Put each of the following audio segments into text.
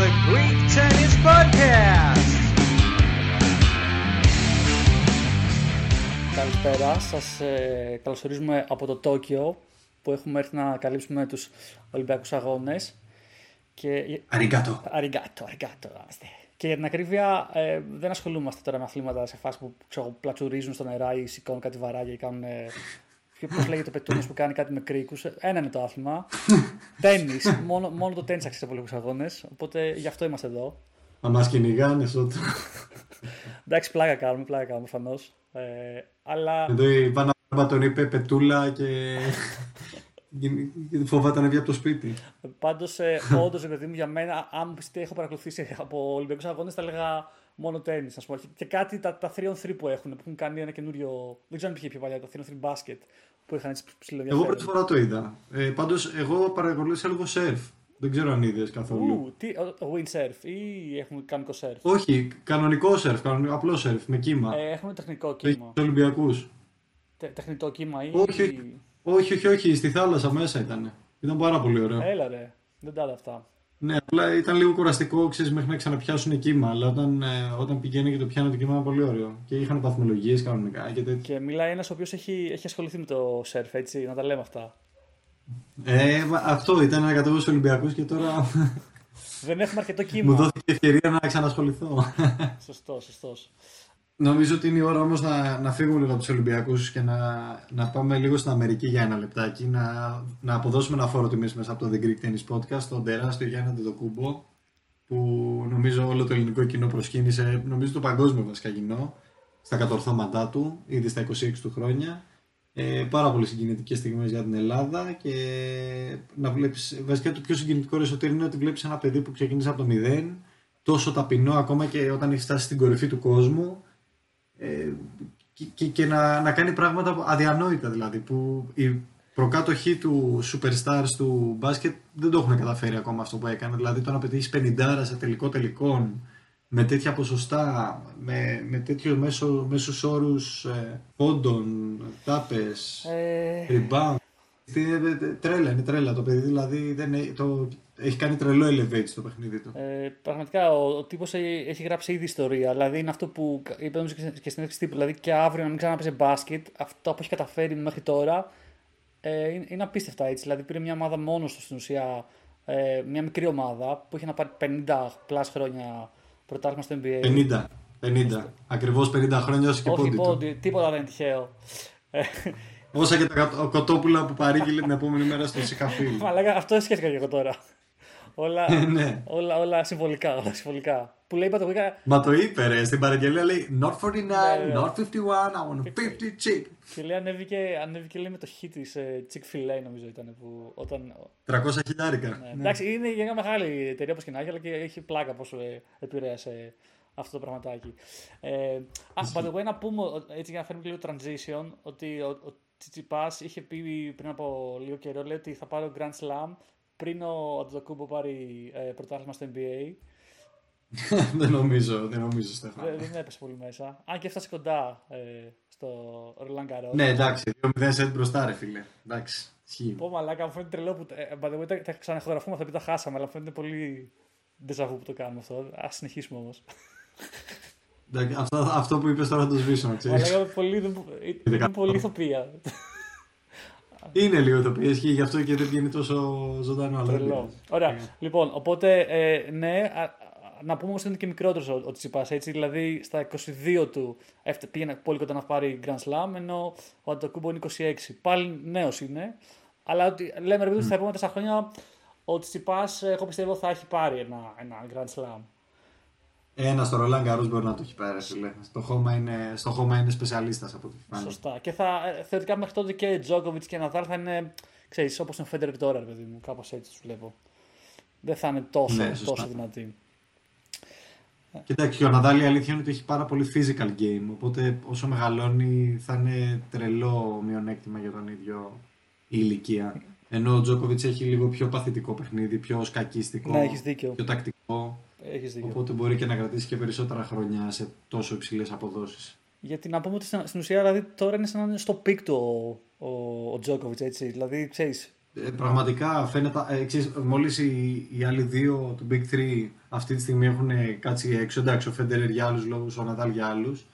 the Greek Tennis Podcast. Καλησπέρα, σας ε, καλωσορίζουμε από το Τόκιο που έχουμε έρθει να καλύψουμε τους Ολυμπιακούς Αγώνες. Και... Αριγκάτο. Αριγκάτο, αριγκάτο. είμαστε. Και για την ακρίβεια ε, δεν ασχολούμαστε τώρα με αθλήματα σε φάση που ξέρω, πλατσουρίζουν στο νερά ή σηκώνουν κάτι βαράγια ή κάνουν... Ε, Πώς λέγεται ο πετούνιο που κάνει κάτι με κρίκους. Ένα είναι το άθλημα. Τέννη. μόνο, μόνο το τέννη αξίζει από αγώνες. Οπότε γι' αυτό είμαστε εδώ. Να μας κυνηγάνε σώτο. Εντάξει, πλάκα κάνουμε, πλάκα κάνουμε προφανώ. Ε, αλλά... Εδώ η Βάνα τον είπε πετούλα και φοβάται να βγει από το σπίτι. Πάντως, ε, όντως, παιδί μου, για μένα, αν μου πει έχω παρακολουθήσει από Ολυμπιακούς Αγώνες, θα έλεγα μόνο τέννη. Και κάτι τα, τα 3-on-3 που έχουν, που έχουν κάνει ένα καινούριο. Δεν ξέρω αν πήγε πιο παλιά, τα 3-on-3 μπάσκετ που είχαν έτσι ψηλό Εγώ πρώτη φορά το είδα. Ε, Πάντως, εγώ παρακολούθησα λίγο σερφ. Δεν ξέρω αν είδες καθόλου. Ου, τι, windsurf ή έχουμε κανονικό σερφ; Όχι, κανονικό σερφ, κανονικό, απλό σερφ με κύμα. Ε, έχουμε τεχνικό κύμα. Τους Ολυμπιακούς. Τε, τεχνητό κύμα ή. Όχι, όχι, όχι, όχι, στη θάλασσα μέσα ήταν. Ήταν πάρα πολύ ωραίο. Έλα ρε, δεν τα αυτά. Ναι, απλά ήταν λίγο κουραστικό, ξέρεις, μέχρι να ξαναπιάσουν κύμα. Αλλά όταν, ε, όταν πηγαίνει και το πιάνει το κύμα ήταν πολύ ωραίο. Και είχαν παθμολογίε κανονικά και τέτοια. Και μιλάει ένας ο οποίος έχει, έχει ασχοληθεί με το σερφ, έτσι, να τα λέμε αυτά. Ε, αυτό ήταν ένα κατέβω Ολυμπιακού και τώρα. Δεν έχουμε αρκετό κύμα. Μου δόθηκε ευκαιρία να ξανασχοληθώ. Σωστό, σωστός. Νομίζω ότι είναι η ώρα όμως να, να φύγουμε λίγο από τους Ολυμπιακούς και να, να πάμε λίγο στην Αμερική για ένα λεπτάκι. Να, να αποδώσουμε ένα φόρο τιμής μέσα από το The Greek Tennis Podcast, τον τεράστιο Γιάννη Αντετοκούμπο, που νομίζω όλο το ελληνικό κοινό προσκύνησε, νομίζω το παγκόσμιο βασικά κοινό, στα κατορθώματά του, ήδη στα 26 του χρόνια. Ε, πάρα πολύ συγκινητικές στιγμές για την Ελλάδα και να βλέπεις, βασικά το πιο συγκινητικό ρεσοτήρι είναι ότι βλέπεις ένα παιδί που ξεκίνησε από το μηδέν, τόσο ταπεινό ακόμα και όταν έχει φτάσει στην κορυφή του κόσμου ε, και, και, να, να κάνει πράγματα αδιανόητα δηλαδή που οι προκάτοχοι του superstars του μπάσκετ δεν το έχουν καταφέρει ακόμα αυτό που έκανε δηλαδή το να πετύχεις 50 σε τελικό τελικών με τέτοια ποσοστά, με, με τέτοιους μέσο, μέσους όρους ε, πόντων, τάπες, ε... rebound. Τρέλα, είναι τρέλα το παιδί, δηλαδή δεν, το, έχει κάνει τρελό elevate στο παιχνίδι του. Ε, πραγματικά ο, ο τύπος έχει γράψει ήδη ιστορία. Δηλαδή είναι αυτό που είπε και στην τύπου. Δηλαδή και αύριο να μην ξαναπέζει μπάσκετ, αυτό που έχει καταφέρει μέχρι τώρα ε, είναι, είναι απίστευτα έτσι. Δηλαδή πήρε μια ομάδα μόνος του στην ουσία, ε, μια μικρή ομάδα που είχε να πάρει 50 πλάς χρόνια πρωτάθλημα στο NBA. 50. 50. Ακριβώς 50 χρόνια όσο και πόντι. Όχι τίποτα δεν είναι τυχαίο. Όσα και τα κοτόπουλα που παρήγγειλε την επόμενη μέρα στο Σικαφίλ. Μα αυτό σχέθηκα και εγώ τώρα. Όλα, ε, ναι. όλα, όλα συμβολικά, όλα συμβολικά. Που λέει πατογωγικά... Μα το είπε ρε, στην παραγγελία λέει Not 49, ναι, not 51, I want 50 chip. Και λέει ανέβηκε, ανέβηκε λέει με το χ της ε, Chick fil A νομίζω ήταν που όταν... 300 χιλιάρικα. Ναι. Ναι. Εντάξει είναι για μια μεγάλη εταιρεία όπως και να έχει αλλά και έχει πλάκα πόσο ε, επηρέασε αυτό το πραγματάκι. Ε, α, by the way, να πούμε έτσι για να φέρουμε λίγο transition ότι ο, ο Τσιτσιπάς είχε πει πριν από λίγο καιρό λέει ότι θα πάρει ο Grand Slam πριν ο Αντετοκούμπο πάρει ε, πρωτάθλημα στο NBA. δεν νομίζω, δεν νομίζω, Στέφαν. Δεν, δεν έπεσε πολύ μέσα. Αν και έφτασε κοντά ε, στο Ρολάν Καρό. Ναι, εντάξει, 2-0 σετ μπροστά, ρε φίλε. Εντάξει, ισχύει. Πω μαλάκα, μου φαίνεται τρελό που. Ε, τα, τα ξαναχογραφούμε αυτά που τα χάσαμε, αλλά φαίνεται πολύ ντεζαβού που το κάνουμε αυτό. Α συνεχίσουμε όμως. Αυτό, αυτό που είπες τώρα το σβήσω, ξέρεις. Αλλά πολύ, είναι πολύ ηθοποιία. Είναι λίγο το PSG, γι' αυτό και δεν βγαίνει τόσο ζωντανό. Αλλά Ωραία. Λοιπόν, οπότε ε, ναι, να πούμε ότι είναι και μικρότερος ο Τσιπάς. Έτσι, δηλαδή στα 22 του πήγαινε πολύ κοντά να πάρει Grand Slam, ενώ ο Αντοκούμπο είναι 26. Πάλι νέος είναι. Αλλά ότι, λέμε ρε, mm. στα επόμενα 4 χρόνια ο Τσιπάς, εγώ πιστεύω, θα έχει πάρει ένα, ένα Grand Slam. Ένα στο Ρολάν Καρό μπορεί να το έχει πάρει. Στο χώμα είναι, στο χώμα είναι σπεσιαλίστας από ό,τι φάνηκε. Σωστά. Και θα, ε, θεωρητικά μέχρι τότε και Τζόκοβιτ και Ναδάλ θα είναι, ξέρεις, όπως είναι ο Φέντερ τώρα, παιδί μου. Κάπως έτσι τους βλέπω. Δεν θα είναι τόσο, ναι, τόσο δυνατή. Κοιτάξτε, και ο Ναδάλ η αλήθεια είναι ότι έχει πάρα πολύ physical game. Οπότε όσο μεγαλώνει θα είναι τρελό μειονέκτημα για τον ίδιο η ηλικία. Ενώ ο Τζόκοβιτ έχει λίγο πιο παθητικό παιχνίδι, πιο σκακίστικο, ναι, πιο τακτικό. Έχεις δίκιο. Οπότε μπορεί και να κρατήσει και περισσότερα χρόνια σε τόσο υψηλές αποδόσεις. Γιατί να πούμε ότι στην ουσία δηλαδή, τώρα είναι σαν να είναι στο peak του ο, ο, ο Τζόκοβιτ. Δηλαδή, ξέρεις, Ε, πραγματικά φαίνεται. Ε, ξέρεις, μόλις οι, οι άλλοι δύο του Big 3 αυτή τη στιγμή έχουν κάτσει έξω. Εντάξει, ο Φέντερερ για άλλους λόγους, ο Νατάλ για άλλους.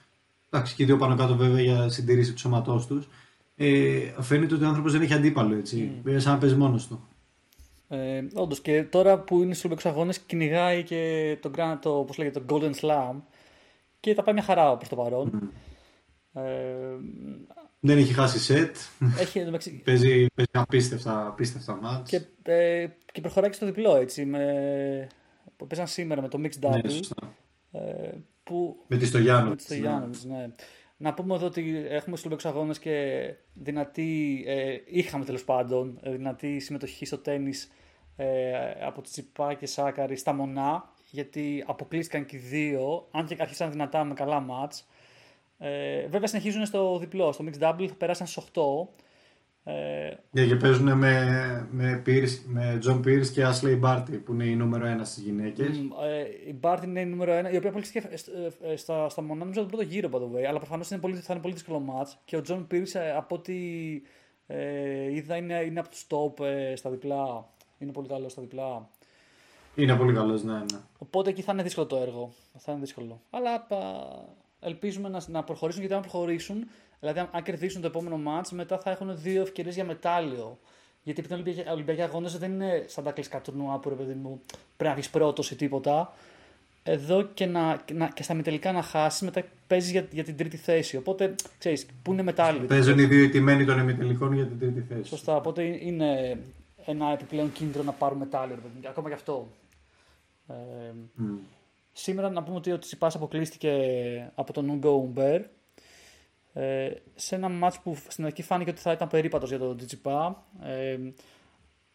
Εντάξει, και οι δύο πάνω κάτω βέβαια για συντήρηση του σώματός τους. Ε, φαίνεται ότι ο άνθρωπος δεν έχει αντίπαλο έτσι. Mm. σαν να παίζει μόνος του. Ε, Όντως και τώρα που είναι στους Ολυμπιακούς Αγώνες κυνηγάει και το, Grand, το, πώς λέγεται, το Golden Slam και τα πάει μια χαρά προς το παρόν. Mm. Ε, δεν έχει χάσει σετ. Έχει, παίζει, παίζει απίστευτα, απίστευτα μάτς. Και, ε, και προχωράει και στο διπλό έτσι. Με, που παίζαν σήμερα με το Mixed Ναι, Double. σωστά. ε, που, Με τη Στογιάννου. με τη Στογιάννοβιτς, ναι. Να πούμε εδώ ότι έχουμε στους Ολυμπιακούς Αγώνες και δυνατή, ε, είχαμε τέλος πάντων, ε, δυνατή συμμετοχή στο τέννις ε, από Τσιπά και Σάκαρη στα Μονά, γιατί αποκλείστηκαν και οι δύο, αν και άρχισαν δυνατά με καλά μάτς. Ε, βέβαια συνεχίζουν στο διπλό, στο Mixed Double, περάσαν στις 8. Ε, Ναι, και παίζουν με, με, Pierce, με John Pierce και Ashley Barty που είναι η νούμερο ένα στις γυναίκες. μ, ε, η Μπάρτι είναι η νούμερο 1, η οποία αποκλείστηκε ε, ε, στα, στα μονά, νομίζω τον πρώτο γύρο, by the way, αλλά προφανώς είναι πολύ, θα είναι πολύ δύσκολο μάτς και ο Τζον Πίρς από ό,τι ε, είδα είναι, είναι από τους top ε, στα διπλά, είναι πολύ καλός στα διπλά. Είναι πολύ καλός, ναι, ναι. Οπότε εκεί θα είναι δύσκολο το έργο. Θα είναι δύσκολο. Αλλά α, ελπίζουμε να, να προχωρήσουν γιατί αν προχωρήσουν, δηλαδή αν, αν κερδίσουν το επόμενο μάτς, μετά θα έχουν δύο ευκαιρίες για μετάλλιο. Γιατί επειδή Ολυμπιακοί, Ολυμπιακοί αγώνες δεν είναι σαν τα κλειστικά τουρνουά που ρε παιδί μου πρέπει να βγεις πρώτος ή τίποτα. Εδώ και, να, και, να, και στα μητελικά να χάσεις, μετά παίζεις για, για την τρίτη θέση. Οπότε ξέρεις, πού είναι μετάλλιο. Παίζουν οι δύο οι τιμένοι των ημιτελικών για την τρίτη θέση. Σωστά. Οπότε είναι ένα επιπλέον κίνητρο να πάρουν μετάλλιο. ρε παιδί μου, Ακόμα και αυτό. Ε, Μμ. Σήμερα να πούμε ότι ο Τσιπάς αποκλείστηκε από τον Ούγκο Ουμπέρ ε, σε ένα μάτς που στην αρχή φάνηκε ότι θα ήταν περίπατος για τον Τσιπά ε,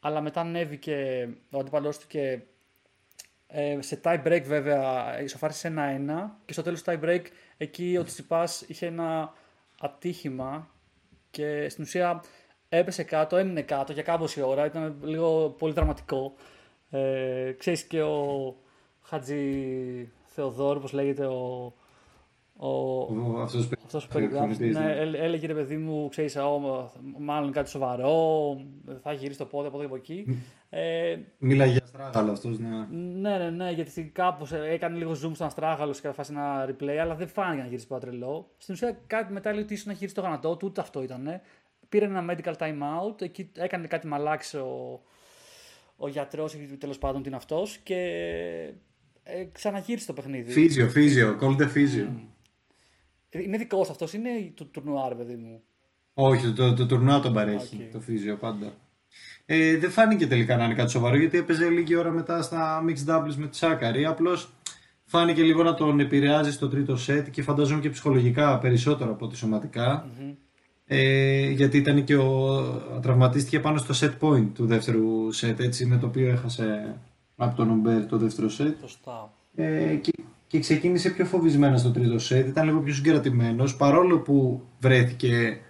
αλλά μετά ανέβηκε ο αντίπαλός του και ε, σε tie break βέβαια ισοφάρισε 1-1 και στο τέλος του tie break εκεί ο Τσιπάς είχε ένα ατύχημα και στην ουσία έπεσε κάτω, έμεινε κάτω για κάμποση ώρα, ήταν λίγο πολύ δραματικό. Ε, ξέρεις και ο Χατζη Θεοδόρ, όπως λέγεται ο, ο, Ο- Αυτός που αυτός που περιγράφει, προπονητής, ναι, ναι. έλ- έλεγε ρε παιδί μου, ξέρεις, «Ω, μάλλον κάτι σοβαρό, θα γυρίσει το πόδι από εδώ και από εκεί. Ε, Μίλαγε για στράγαλο αυτός, ναι. ναι, ναι, ναι, γιατί κάπως έκανε λίγο zoom στον αστράγαλο και φάσει ένα replay, αλλά δεν φάνηκε να γυρίσει πάρα τρελό. Στην ουσία κάτι μετά λέει ότι ίσως να γυρίσει το γανατό του, ούτε αυτό ήταν. Πήρε ένα medical time out, εκεί έκανε κάτι μαλάξι ο, ο γιατρός ή τέλος πάντων τι είναι αυτός και ε, ξαναγύρισε το παιχνίδι. Φίζιο, φίζιο, called the φίζιο. Είναι δικός αυτός, είναι του τουρνουά, ρε παιδί μου. Όχι, το, το, το τουρνουά τον παρέχει, Οκ. το physio πάντα. Ε, δεν φάνηκε τελικά να είναι κάτι σοβαρό γιατί έπαιζε λίγη ώρα μετά στα mixed doubles με τη Σάκαρη. Απλώς φάνηκε λίγο να τον επηρεάζει στο τρίτο σετ και φαντάζομαι και ψυχολογικά περισσότερο από ότι σωματικα Ε, γιατί ήταν και ο. τραυματίστηκε πάνω στο set point του δεύτερου set, έτσι, με το οποίο έχασε από τον Ομπέρ το δεύτερο set. Σωστά. Ε, και, και ξεκίνησε πιο φοβισμένα στο τρίτο σετ, ήταν λίγο πιο συγκρατημένος, παρόλο που βρέθηκε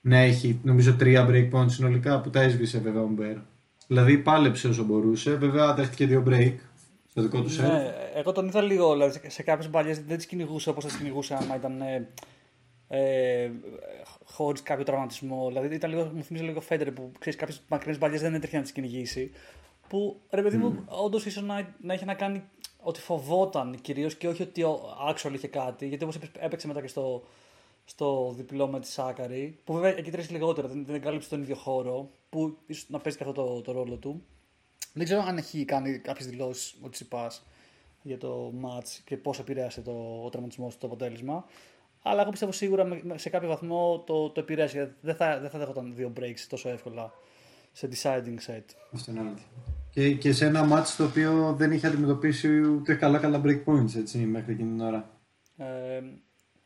να έχει νομίζω τρία break points συνολικά που τα έσβησε βέβαια ο Μπέρ. Δηλαδή πάλεψε όσο μπορούσε, βέβαια δέχτηκε δύο break στο δικό του σετ. Ναι, εγώ τον είδα λίγο, δηλαδή σε κάποιες παλιέ δεν τις κυνηγούσε όπως τις κυνηγούσε άμα ήταν ε, ε, χωρίς κάποιο τραυματισμό. Δηλαδή ήταν λίγο, μου θυμίζει λίγο Φέντερ που ξέρεις κάποιες μακρινές παλιέ δεν έτρεχε να τις κυνηγήσει. Που ρε παιδί μου, όντως ίσως να, να είχε να κάνει ότι φοβόταν κυρίως και όχι ότι ο actual είχε κάτι. Γιατί όπως έπαιξε μετά και στο, στο διπλό με τη Σάκαρη, που βέβαια εκεί τρέχει λιγότερο, δεν, δεν κάλυψε τον ίδιο χώρο, που ίσως να παίζει και αυτό το, το ρόλο του. Δεν ξέρω αν έχει κάνει κάποιες δηλώσεις ο Τσιπά για το match και πώς επηρέασε το, ο τραυματισμός του το αποτέλεσμα. Αλλά εγώ πιστεύω σίγουρα με- με- σε κάποιο βαθμό το, το επηρέασε. γιατί Δεν θα, δεν θα δέχονταν δύο breaks τόσο εύκολα σε deciding set. Αυτό είναι αλήθεια. Και, και σε ένα μάτς το οποίο δεν είχε αντιμετωπίσει ούτε καλά καλά break points έτσι, μέχρι εκείνη την ώρα. Ε,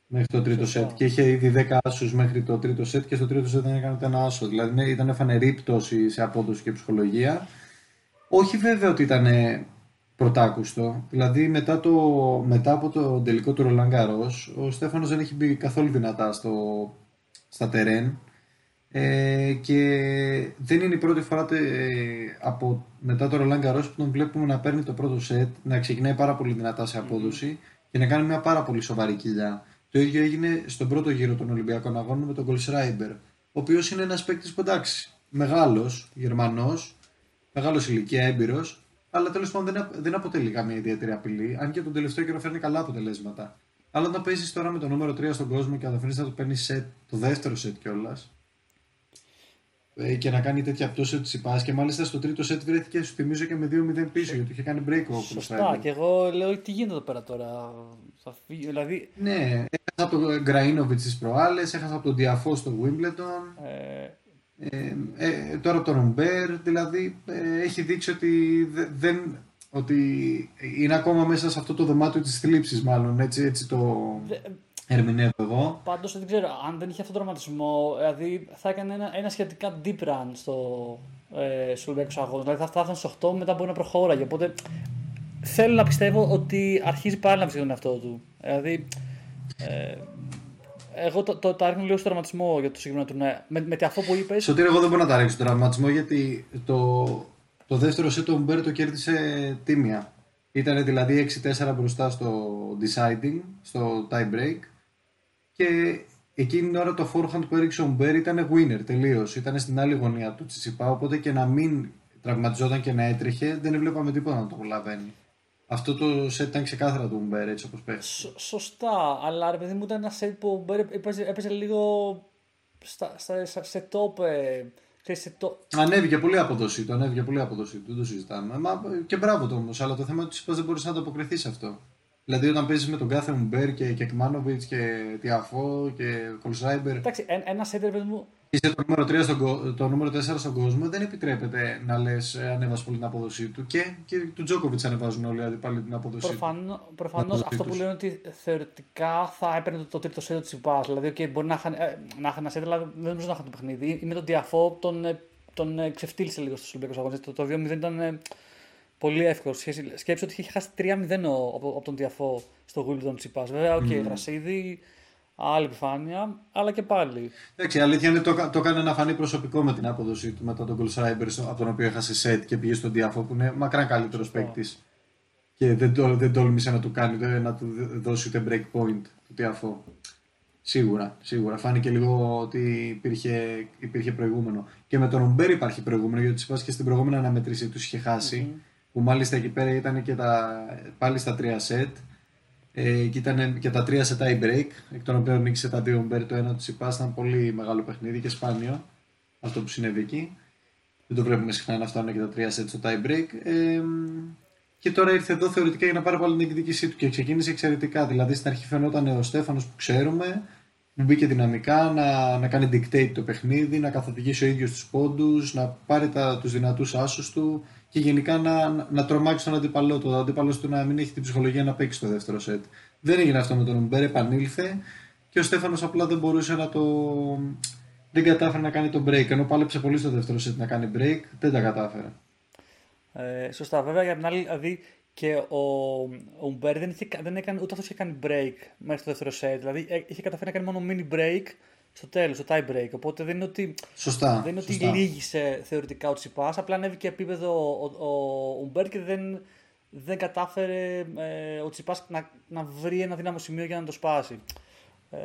Μέχρι το τρίτο Σωστά. σετ. Και είχε ήδη 10 άσους μέχρι το τρίτο σετ και στο τρίτο σετ δεν έκανε ούτε ένα άσο. Δηλαδή ναι, ήταν φανερή πτώση σε απόδοση και ψυχολογία. Όχι βέβαια ότι ήταν πρωτάκουστο. Δηλαδή μετά, το, μετά από το τελικό του Ρολάν Γκαρός, ο Στέφανος δεν έχει μπει καθόλου δυνατά στο, στα τερέν. Ε, και δεν είναι η πρώτη φορά τε- από, μετά το Ρολάν Γκαρός που τον βλέπουμε να παίρνει το πρώτο σετ, να ξεκινάει πάρα πολύ δυνατά σε απόδοση και να κάνει μια πάρα πολύ σοβαρή κοιλιά. Το ίδιο έγινε στον πρώτο γύρο των Ολυμπιακών Αγώνων με τον Γκολσράιμπερ, ο οποίος είναι ένας παίκτης που εντάξει, μεγάλος Γερμανός, μεγάλος ηλικία, έμπειρος, αλλά τέλος πάντων δεν, δεν αποτελεί καμία ιδιαίτερη απειλή. Αν και τον τελευταίο καιρό φέρνει καλά αποτελέσματα. Αλλά όταν παίζεις τώρα με το νούμερο 3 στον κόσμο και καταφέρνει να το παίρνει σετ, το δεύτερο σετ κιόλας, ε, και να κάνει τέτοια πτώση ότι Τσιπά και μάλιστα στο τρίτο σετ βρέθηκε, σου θυμίζω και με 2-0 πίσω γιατί είχε κάνει break ο Σωστά, και εγώ λέω τι γίνεται εδώ πέρα τώρα; Θα φύγει, δηλαδή... Ναι, έχασα από τον Γκραίνοβιτ τις προάλλες, έχασα από τον Διαφό στο Wimbledon. Ε... Ε, ε, τώρα από τον Ρομπέρ, δηλαδή ε, έχει δείξει ότι δεν, ότι είναι ακόμα μέσα σε αυτό το δωμάτιο της θλίψης μάλλον, έτσι, έτσι το ερμηνεύω εγώ. Πάντως δεν ξέρω, αν δεν είχε αυτόν τον τραυματισμό, δηλαδή θα έκανε ένα, ένα σχετικά deep run στο, ε, στους Ολυμπιακούς Αγώνες, δηλαδή θα φτάσαν στους 8 μετά μπορεί να προχώραγε, οπότε θέλω να πιστεύω ότι αρχίζει πάλι να βρίσκει τον εαυτό του. Δηλαδή, ε, εγώ το, το, το άρχισα λίγο στο τραυματισμό για το συγκεκριμένο τουρνέ. Με, με αυτό που είπε. Σωτήρι, εγώ δεν μπορώ να τα ρίξω τον τραυματισμό γιατί το, το δεύτερο σετ ο Μπέρ το κέρδισε τίμια. Ήταν δηλαδή 6-4 μπροστά στο deciding, στο tie break. Και εκείνη την ώρα το forehand που έριξε ο Μπέρ ήταν winner τελείως. Ήταν στην άλλη γωνία του Τσιτσιπά. Οπότε και να μην τραυματιζόταν και να έτρεχε, δεν βλέπαμε τίποτα να το προλαβαίνει. Αυτό το σετ ήταν ξεκάθαρα του Μπέρ έτσι όπως παίζει. Σωστά, αλλά ρε παιδί μου ήταν ένα σετ που ο Μπέρ έπαιζε, έπαιζε λίγο στα, στα, σε top. Ε, σε το... Ανέβηκε πολύ αποδοσή του, ανέβηκε πολύ αποδοσή του, δεν το συζητάμε. Μα, και μπράβο το όμως, αλλά το θέμα είναι ότι δεν μπορείς να το αποκριθείς σε αυτό. Δηλαδή όταν παίζεις με τον κάθε Μπέρ και, και Κμάνοβιτ και Τιαφό και Κολσάιμπερ. Εντάξει, ένας σέντερ μου Είσαι το νούμερο, 3 στον, το νούμερο 4 στον κόσμο, δεν επιτρέπεται να λες ε, ανέβασε πολύ την απόδοσή του. Και, και του Τζόκοβιτ ανεβάζουν όλοι αντιπάλοι την απόδοσή Προφανώ, του. Προφανώς αυτό που λένε ότι θεωρητικά θα έπαιρνε το, το τρίτο σέντρο της Ιπά. Δηλαδή, okay, μπορεί να είχαν ε, ένα σέντρο, αλλά δεν νομίζω να είχαν το παιχνίδι. Ή με τον Διαφό τον, ε, τον ε, ξεφτύλισε λίγο στους Ολυμπιακούς Αγώνες. Το, το 2-0 ήταν ε, πολύ εύκολο. Σκέψτε ότι είχε χάσει 3-0 από, από τον Διαφό στο Γούλιο Τσιπά. Βέβαια, οκ, okay, mm. γρασίδι, άλλη επιφάνεια, αλλά και πάλι. Εντάξει, η αλήθεια είναι το, το έκανε να φανεί προσωπικό με την απόδοσή του μετά τον Κολσράιμπερ, από τον οποίο έχασε σετ και πήγε στον Διάφο που είναι μακράν καλύτερος παίκτης. Και δεν, το, δεν τόλμησε να του κάνει, να του δώσει ούτε break point του Διάφο. Σίγουρα, σίγουρα. Φάνηκε λίγο ότι υπήρχε, υπήρχε προηγούμενο. Και με τον Ομπέρ υπάρχει προηγούμενο, γιατί είπα και στην προηγούμενη αναμετρήση τους είχε χάσει. Mm-hmm. Που μάλιστα εκεί πέρα ήταν και τα, πάλι στα τρία σετ. Ε, και ήταν και τα τρία σε tie break, εκ των οποίων νίκησε τα δύο Μπέρ, το ένα τους Σιπά. Ήταν πολύ μεγάλο παιχνίδι και σπάνιο αυτό που συνέβη εκεί. Δεν το βλέπουμε συχνά να φτάνουν και τα τρία set στο tie break. Ε, και τώρα ήρθε εδώ θεωρητικά για να πάρει πάλι την εκδίκησή του και ξεκίνησε εξαιρετικά. Δηλαδή στην αρχή φαινόταν ο Στέφανος που ξέρουμε, που μπήκε δυναμικά να, να κάνει dictate το παιχνίδι, να καθοδηγήσει ο ίδιος τους πόντους, να πάρει τους δυνατούς άσους του και γενικά να, να τρομάξει τον αντίπαλό του. Ο αντίπαλο του να μην έχει την ψυχολογία να παίξει το δεύτερο σετ. Δεν έγινε αυτό με τον Ομπέρ, επανήλθε και ο Στέφανος απλά δεν μπορούσε να το. Δεν κατάφερε να κάνει το break. Ενώ πάλεψε πολύ στο δεύτερο σετ να κάνει break, δεν τα κατάφερε. Ε, σωστά, βέβαια για την άλλη, δηλαδή και ο, ο Μπέρ δεν, είχε, δεν έκανε, ούτε αυτός είχε κάνει break μέχρι το δεύτερο set. Δηλαδή ε, είχε καταφέρει να κάνει μόνο mini break στο τέλος, στο tie break. Οπότε δεν είναι ότι, σωστά, δεν είναι σωστά. ότι λύγησε θεωρητικά ο Τσιπάς. Απλά ανέβηκε επίπεδο ο, ο, ο Μπέρ και δεν, δεν κατάφερε ε, ο Τσιπάς να, να βρει ένα δύναμο σημείο για να το σπάσει. Ε,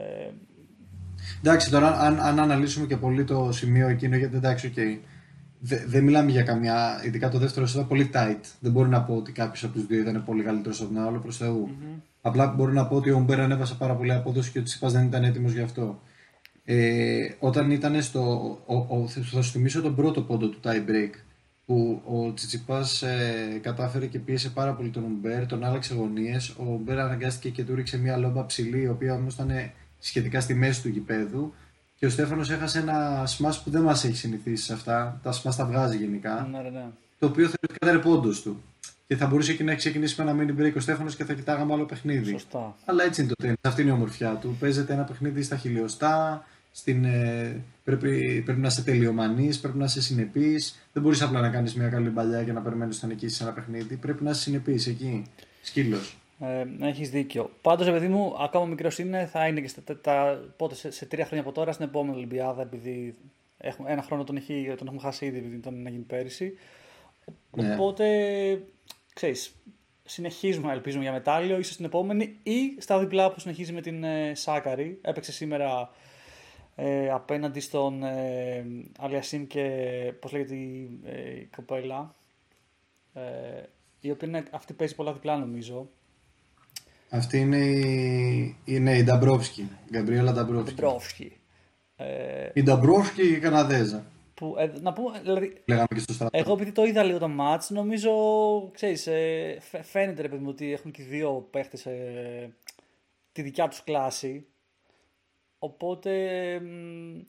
εντάξει, τώρα αν, αν αναλύσουμε και πολύ το σημείο εκείνο, γιατί εντάξει, okay, δεν μιλάμε για καμιά. Ειδικά το δεύτερο ήταν πολύ tight. Δεν μπορώ να πω ότι κάποιος από τους δύο ήταν πολύ καλύτερος από τον άλλο προς Θεού. Mm-hmm. Απλά μπορώ να πω ότι ο Μπέρα ανέβασε πάρα πολύ απόδοση και ο Τσιπά δεν ήταν έτοιμος γι' αυτό. Ε, όταν ήταν στο. Ο, ο, θα σου θυμίσω τον πρώτο πόντο του tie break που ο Τσιτσιπάς ε, κατάφερε και πίεσε πάρα πολύ τον Ομπέρ, τον άλλαξε γωνίες. Ο Ομπέρ αναγκάστηκε και του ρίξε μια λόμπα ψηλή, η οποία όμως ήταν σχετικά στη μέση του γηπέδου. Και ο Στέφανος έχασε ένα smash που δεν μας έχει συνηθίσει σε αυτά. Τα smash τα βγάζει γενικά. Ναι, ναι. Το οποίο θεωρητικά ήταν πόντο του. Και θα μπορούσε και να ξεκινήσει με ένα mini break ο Στέφανος και θα κοιτάγαμε άλλο παιχνίδι. Σωστά. Αλλά έτσι είναι το τέννη. Αυτή είναι η ομορφιά του. Παίζεται ένα παιχνίδι στα χιλιοστά. Στην, ε, πρέπει, πρέπει να είσαι τελειομανής, πρέπει να είσαι συνεπής. Δεν μπορείς απλά να κάνεις μια καλή παλιά και να περιμένεις να νικήσεις ένα παιχνίδι. Πρέπει να είσαι συνεπής εκεί. Σκύλος. Ε, έχεις δίκιο. Πάντως, παιδί μου, ακόμα μικρός είναι, θα είναι και στα, τα, πότε, σε, σε, τρία χρόνια από τώρα στην επόμενη Ολυμπιάδα, επειδή έχουμε, ένα χρόνο τον, έχει, τον έχουμε χάσει ήδη, επειδή ήταν να γίνει πέρυσι. Ναι. Οπότε, ξέρεις, συνεχίζουμε, ελπίζουμε για μετάλλιο, ίσως στην επόμενη ή στα διπλά που συνεχίζει με την ε, Σάκαρη. Έπαιξε σήμερα ε, απέναντι στον ε, Αλιασίμ και πώς λέγεται η, ε, η κοπέλα ε, η οποία είναι, αυτή παίζει πολλά διπλά νομίζω Αυτή είναι η, είναι η Νταμπρόφσκι, η Γκαμπριέλα Νταμπρόφσκι. Ντεμπρόφσκι ε, Η Νταμπρόφσκι η Καναδέζα. που, ε, να πούμε, δηλαδή, Λέγαμε και στο στρατό. εγώ επειδή το είδα λίγο το match νομίζω ξέρεις, ε, φαι- φαίνεται ρε παιδί μου ότι έχουν και οι δύο παίχτες ε, τη δικιά τους κλάση οπότε μ,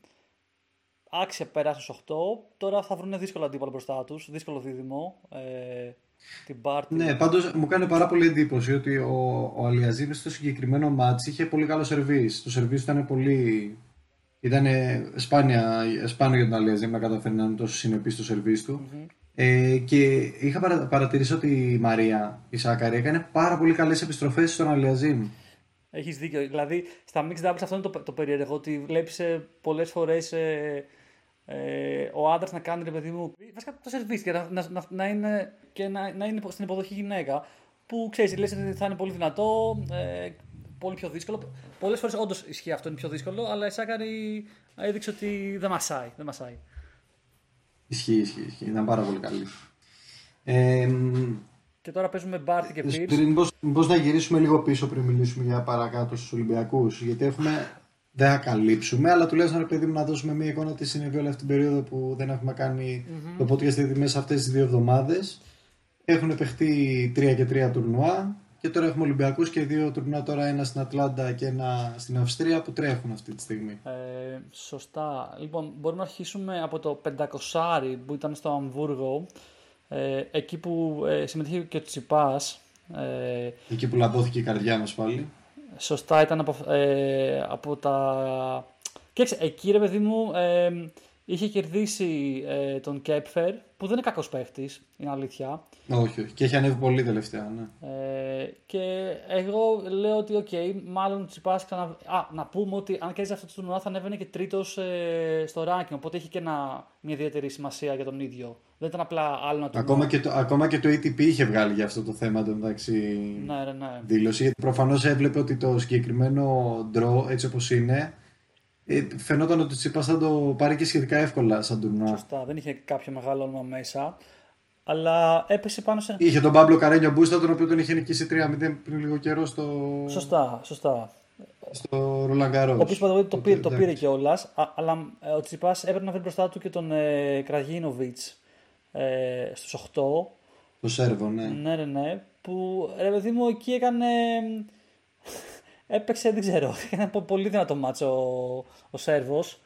άξια πέρασαν στους 8 τώρα θα βρουν δύσκολο αντίπαλο μπροστά τους δύσκολο δίδυμο ε, την Πάρτι Ναι, πάντως μου κάνει πάρα πολύ εντύπωση ότι ο, ο Αλιαζίδης στο συγκεκριμένο μάτς είχε πολύ καλό σερβίς. Το σερβίς του ήταν πολύ... Ήταν σπάνια, σπάνιο για τον Αλιαζίδη να καταφέρει να είναι τόσο συνεπής στο σερβίς του. Ε, και είχα παρα, παρατηρήσει ότι η Μαρία, η Σάκαρη, έκανε πάρα πολύ καλές επιστροφές στον Αλιαζίδη. Έχεις δίκιο. Δηλαδή, στα mixed doubles αυτό είναι το, το περίεργο. Ότι βλέπεις πολλές φορές ε, ε, ο άντρας να κάνει ρε παιδί μου. Βασικά το σερβίς και να, να, να, να είναι, και να, να είναι στην υποδοχή γυναίκα. Που ξέρεις, λες ότι θα είναι πολύ δυνατό, ε, πολύ πιο δύσκολο. Πολλές φορές όντως ισχύει αυτό, είναι πιο δύσκολο, αλλά η Σάκαρη έδειξε ότι δεν μασάει. Δεν μασάει. Ισχύει, ισχύει, ισχύει. Ήταν πάρα πολύ καλή. Ε, Και τώρα παίζουμε Μπάρτι και Πίρς. πριν, μήπως, μήπως να γυρίσουμε λίγο πίσω πριν μιλήσουμε για παρακάτω στους Ολυμπιακούς γιατί έχουμε, δεν θα καλύψουμε αλλά τουλάχιστον ρε παιδί μου να δώσουμε μια εικόνα τι συνέβη όλη αυτή την περίοδο που δεν έχουμε κάνει το podcast ήδη μέσα αυτές τις δύο εβδομάδες έχουν παιχτεί 3 και 3 τουρνουά και τώρα έχουμε Ολυμπιακούς και δύο τουρνουά τώρα ένα στην Ατλάντα και ένα στην Αυστρία που τρέχουν αυτή τη στιγμή Ε, σωστά. Λοιπόν, μπορούμε να αρχίσουμε από το 500 που ήταν στο Αμβούργο. Ε, εκεί που ε, συμμετείχε και ο Τσιτσιπάς. Ε, εκεί που λαβώθηκε η καρδιά μας πάλι σωστά ήταν από, ε, από τα... Κοίταξε, εκεί ρε παιδί μου ε, είχε κερδίσει ε, τον Κέπφερ που δεν είναι κακός παίχτης, είναι αλήθεια. όχι, όχι. και έχει ανέβει πολύ τελευταία ναι. Ε, και εγώ λέω ότι, οκ, μάλλον ο Τσιτσιπάς ξανα... Α, να πούμε ότι αν κέρδιζε αυτό το τουρνουά θα ανέβαινε και τρίτος ε, στο ranking, οπότε έχει και ένα, μια ιδιαίτερη σημασία για τον ίδιο. Δεν ήταν απλά άλλο ένα τουρνουά. Ακόμα και, το, ακόμα και το ATP είχε βγάλει για αυτό το θέμα το μεταξύ Ναι, ναι, ναι. δήλωση. Γιατί προφανώς έβλεπε ότι το συγκεκριμένο draw έτσι όπως είναι ε, φαινόταν ότι ο Τσίπας θα το πάρει και σχετικά εύκολα σαν τουρνουά. Σωστά, δεν είχε κάποιο μεγάλο όνομα μέσα. Αλλά έπεσε πάνω σε. Είχε τον Παύλο Καρένιο Μπούστα, τον οποίο τον είχε νικήσει 3-0 πριν λίγο καιρό στο, Σωστά, σωστά. στο Ρολαγκαρό. Ο οποίο το, πήρε, το πήρε κιόλας, αλλά ε, ο Τσιπάς έπρεπε να βρει μπροστά του και τον ε, Κραγίνοβιτ ε, στους 8. Το Σέρβο, ναι. Ναι, ναι, ναι. Που ρε παιδί μου εκεί έκανε. Έπαιξε, δεν ξέρω. Έκανε πο- πολύ δυνατό μάτσο ο, ο Σέρβος.